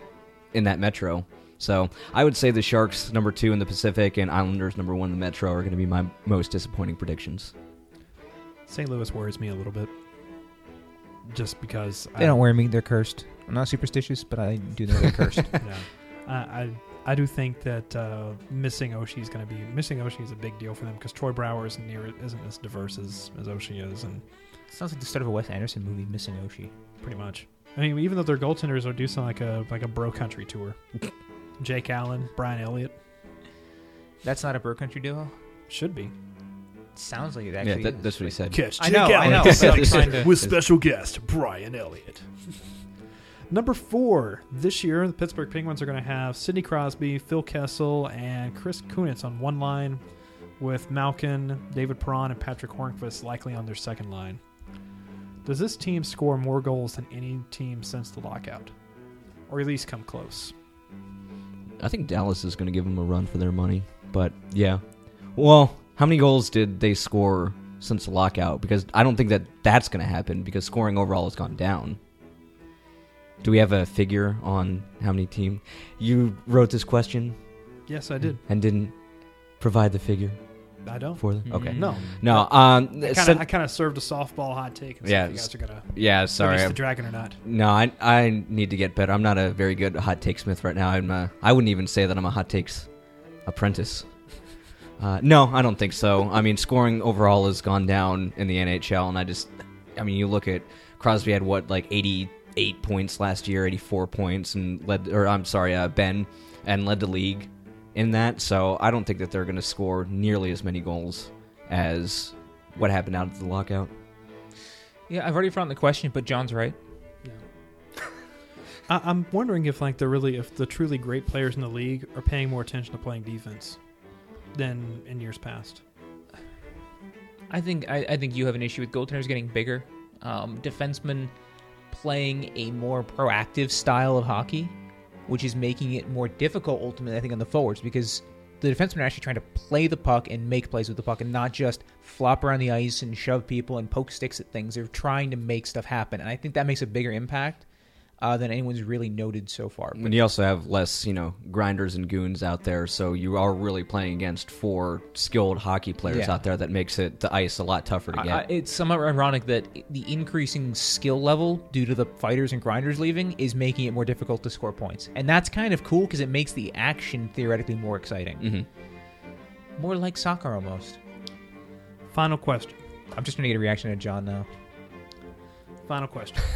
in that Metro. So I would say the Sharks number two in the Pacific and Islanders number one in the Metro are going to be my most disappointing predictions. St. Louis worries me a little bit, just because They don't worry me. They're cursed. I'm not superstitious, but I do know they're cursed. <laughs> yeah. I, I I do think that uh, missing Oshie is going to be missing Oshie is a big deal for them because Troy Brouwer isn't near isn't as diverse as as Oshie is, and Sounds like the start of a Wes Anderson movie, Missing Oshie. pretty much. I mean, even though their goaltenders are do sound like a like a bro country tour. <laughs> Jake Allen, Brian Elliott That's not a bro country duo. should be. Sounds like it Yeah, actually. that, is. that's what he said. Catch I know, I know. <laughs> but I'm trying to- with special guest Brian Elliott. <laughs> Number four this year, the Pittsburgh Penguins are going to have Sidney Crosby, Phil Kessel, and Chris Kunitz on one line, with Malkin, David Perron, and Patric Hornqvist likely on their second line. Does this team score more goals than any team since the lockout, or at least come close? I think Dallas is going to give them a run for their money. But yeah, well, how many goals did they score since the lockout? Because I don't think that that's going to happen because scoring overall has gone down. Do we have a figure on how many team? You wrote this question Yes, I did. and didn't provide the figure I don't. for them. Okay. No, no, um, I kind of served a softball hot take. And Yeah, if you guys are gonna yeah, sorry, release the dragon or not. No, I I need to get better. I'm not a very good hot take smith right now. I'm a, I wouldn't even say that I'm a hot takes apprentice. Uh, no, I don't think so. I mean, scoring overall has gone down in the NHL, and I just, I mean, you look at Crosby had what like 88 points last year, 84 points, and led, or I'm sorry, uh, Benn, and led the league in that. So I don't think that they're going to score nearly as many goals as what happened out of the lockout. Yeah, I've already forgotten the question, but John's right. <laughs> I, I'm wondering if like the really if the truly great players in the league are paying more attention to playing defense than in years past. I think I, I think you have an issue with goaltenders getting bigger, um, defensemen playing a more proactive style of hockey, which is making it more difficult ultimately. I think on the forwards because the defensemen are actually trying to play the puck and make plays with the puck and not just flop around the ice and shove people and poke sticks at things. They're trying to make stuff happen, and I think that makes a bigger impact uh, than anyone's really noted so far. But And you also have less, you know, grinders and goons out there, so you are really playing against four skilled hockey players Yeah. out there that makes it the ice a lot tougher to get. I- it's somewhat ironic that the increasing skill level due to the fighters and grinders leaving is making it more difficult to score points, and that's kind of cool because it makes the action theoretically more exciting, hmm more like soccer almost. Final question. I'm just gonna get a reaction to John now. Final question. <laughs>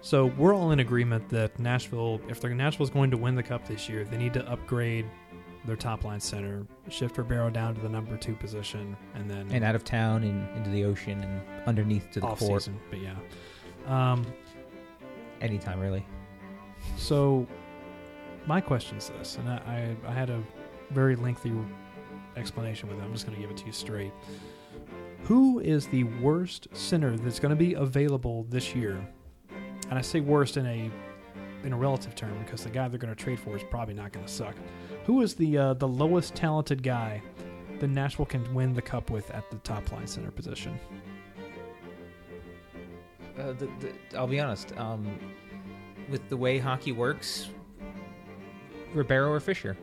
so we're all in agreement that Nashville, if they're Nashville's going to win the cup this year, they need to upgrade their top line center, shift Ribeiro down to the number two position, and then And out of town and into the ocean and underneath to the off court season. But yeah. Um, anytime really. So, my question is this, and I, I, I had a very lengthy explanation with it. I'm just going to give it to you straight. Who is the worst center that's going to be available this year? And I say worst in a in a relative term because the guy they're going to trade for is probably not going to suck. Who is the uh, the lowest talented guy that Nashville can win the cup with at the top line center position? Uh, the, the, I'll be honest. Um, with the way hockey works, Ribeiro or Fisher,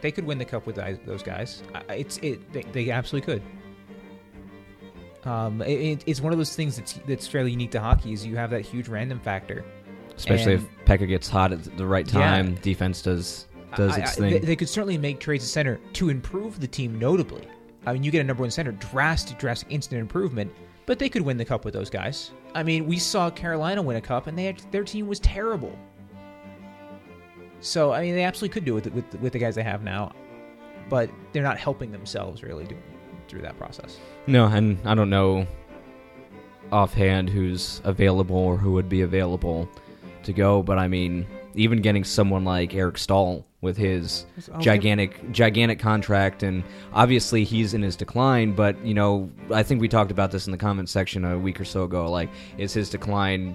they could win the cup with those guys. It's it. They, they absolutely could. Um, it, it- it's one of those things that's that's fairly unique to hockey. Is you have that huge random factor. Especially and- if Pekka gets hot at the right Yeah. time, defense does does I- its I- thing. they could certainly make trades at center to improve the team notably. I mean, you get a number one center, drastic, drastic, instant improvement. But they could win the cup with those guys. I mean, we saw Carolina win a cup, and they had, their team was terrible. So I mean, they absolutely could do it with with, with the guys they have now, but they're not helping themselves really through that process. no, and I don't know offhand who's available or who would be available. to go. But I mean, even getting someone like Eric Staal with his I'll give- gigantic gigantic contract and obviously he's in his decline but you know i think we talked about this in the comments section a week or so ago like is his decline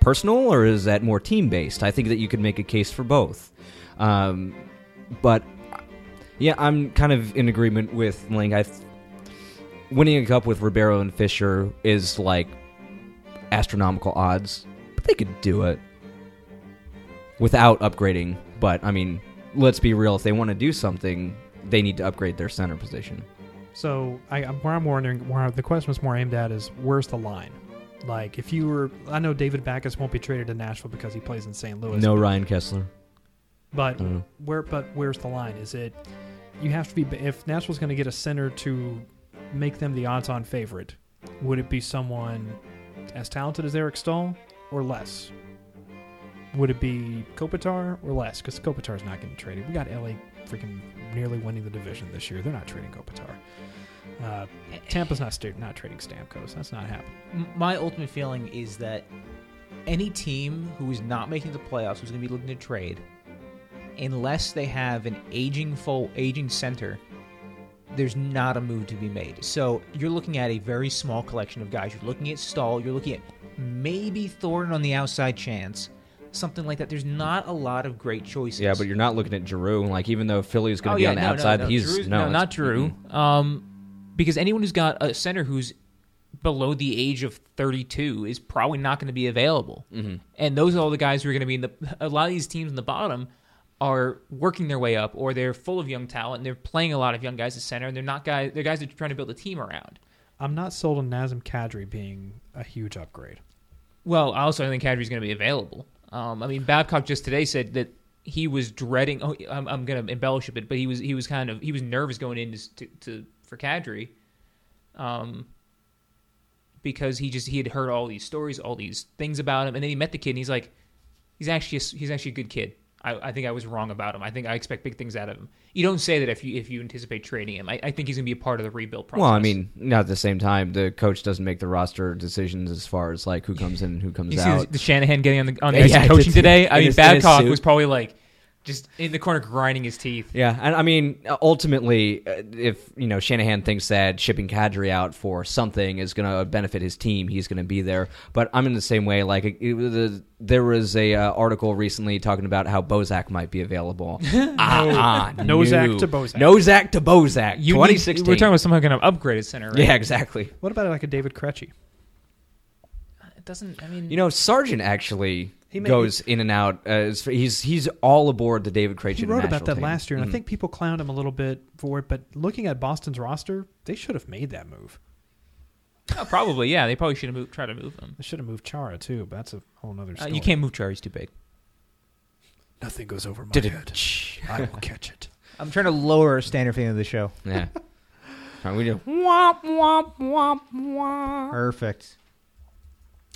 personal or is that more team based i think that you could make a case for both um, but yeah i'm kind of in agreement with Link. i th- winning a cup with ribeiro and fisher is like astronomical odds but they could do it without upgrading. But I mean, let's be real. If they want to do something, they need to upgrade their center position. So I, where I'm wondering, where the question was more aimed at is where's the line? Like if you were, I know David Backes won't be traded to Nashville because he plays in St. Louis. No Ryan Kesler. But I don't where, but where's the line? Is it you have to be if Nashville's going to get a center to make them the odds-on favorite? Would it be someone as talented as Eric Staal or less? Would it be Kopitar or less? Because Kopitar's not getting traded. We got LA freaking nearly winning the division this year. They're not trading Kopitar. Uh, Tampa's not sta- not trading Stamkos. That's not happening. My ultimate feeling is that any team who is not making the playoffs who's going to be looking to trade, unless they have an aging full aging center, there's not a move to be made. So you're looking at a very small collection of guys. You're looking at Staal. You're looking at maybe Thornton on the outside chance, something like that. There's not a lot of great choices. Yeah, but you're not looking at Giroux. Like even though Philly is going Oh, to be yeah, on the no, no, outside, no, he's Giroux's- no, no, not Drew. mm-mm. Um, because anyone who's got a center who's below the age of 32 is probably not going to be available. Mm-hmm. And those are all the guys who are going to be in the. A lot of these teams in the bottom are working their way up, or they're full of young talent. and They're playing a lot of young guys at center, and they're not guys. They're guys that are trying to build a team around. I'm not sold on Nazem Kadri being a huge upgrade. Well, I also think Kadri's going to be available. Um, I mean, Babcock just today said that he was dreading. Oh, I'm, I'm going to embellish a bit, but he was he was kind of he was nervous going in to, to, to for Kadri, um, because he just he had heard all these stories, all these things about him, and then he met the kid, and he's like, he's actually a, he's actually a good kid. I, I think I was wrong about him. I think I expect big things out of him. You don't say that if you if you anticipate trading him. I, I think he's going to be a part of the rebuild process. Well, I mean, not at the same time. The coach doesn't make the roster decisions as far as like who comes in and who comes You see out. the Shanahan getting on the on <laughs> the Yeah, ice and I coaching today. I mean, his- in his Babcock was probably like just in the corner grinding his teeth. Yeah, and I mean, ultimately, uh, if you know Shanahan thinks that shipping Kadri out for something is going to benefit his team, he's going to be there. But I'm in the same way. Like, it, it was there was a uh, article recently talking about how Bozak might be available. <laughs> ah, ah, Nozak no. to Bozak. Nozak to Bozak. You need- 2016. we're talking about someone going to upgrade at center, right? yeah, exactly. What about like a David Krejci? It doesn't. I mean, You know, Sargent actually He may- goes in and out. Uh, as- he's he's all aboard the David Krejci. He wrote about that team. last year, and Mhm. I think people clowned him a little bit for it. But looking at Boston's roster, they should have made that move. oh, probably. Yeah, they probably should have moved, tried to move him. They should have moved Chara too, but that's a whole other Uh, story. you can't move Chara; he's too big. Nothing goes over my Did it- head. I will catch it. <laughs> I'm trying to lower our standard thing of the show. Yeah. <laughs> Fine, we do. Womp, womp, womp, womp. Perfect.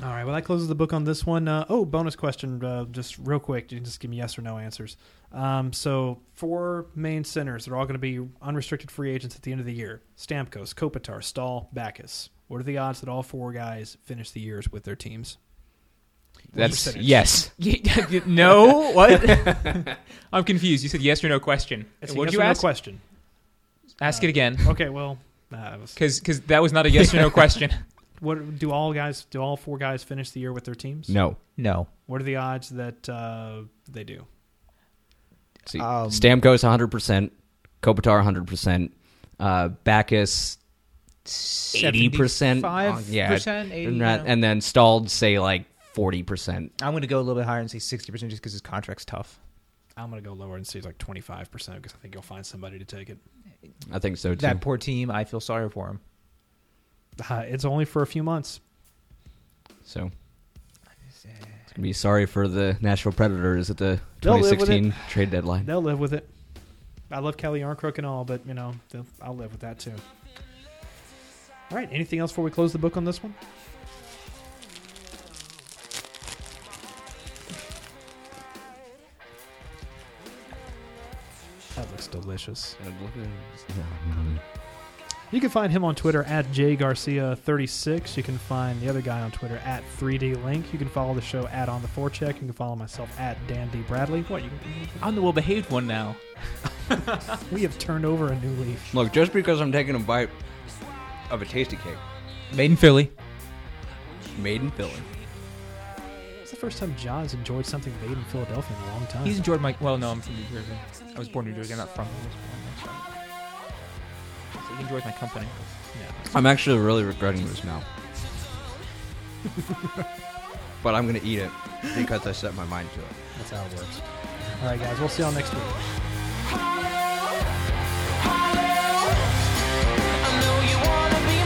All right. Well, that closes the book on this one. Uh, oh, bonus question, uh, just real quick. You can just give me yes or no answers. Um, so, four main centers. They're all going to be unrestricted free agents at the end of the year. Stamkos, Kopitar, Staal, Backes. What are the odds that all four guys finish the years with their teams? That's yes. <laughs> no, what? <laughs> I'm confused. You said yes or no question. It's a What'd yes you or no ask? question. Ask it again, Okay. Well, uh, it was- because that was not a yes or no <laughs> question. What do all guys? Do all four guys finish the year with their teams? No. No. What are the odds that uh, they do? See, Um, Stamkos 100%, Kopitar 100%, uh, Backes 80%. Five uh, yeah, percent, eighty. and, you know. and then Stalled say like 40%. I'm going to go a little bit higher and say sixty percent, just because his contract's tough. I'm going to go lower and say like 25 percent because I think you'll find somebody to take it. I think so too. That poor team. I feel sorry for him. Uh, it's only for a few months. so it's going to be sorry for the Nashville Predators at the They'll 2016 trade deadline. They'll live with it. I love Calle Jarnkrok and all, but you know I'll live with that too. All right. Anything else before we close the book on this one? That looks delicious. You can find him on Twitter at jgarcia36. You can find the other guy on Twitter at 3dlink. You can follow the show at On the Forecheck. You can follow myself at Dan D. Bradley. What? You, I'm the well behaved one now. <laughs> we have turned over a new leaf. Look, just because I'm taking a bite of a tasty cake, Made in Philly. made in Philly. It's the first time John's enjoyed something made in Philadelphia in a long time. He's enjoyed my. Well, no, I'm from New Jersey. I was born in New Jersey. I'm not from. I was enjoys my company. Yeah. I'm actually really regretting this now. <laughs> but I'm going to eat it because I set my mind to it. That's how it works. All right, guys. We'll see y'all next week. I know you wanna be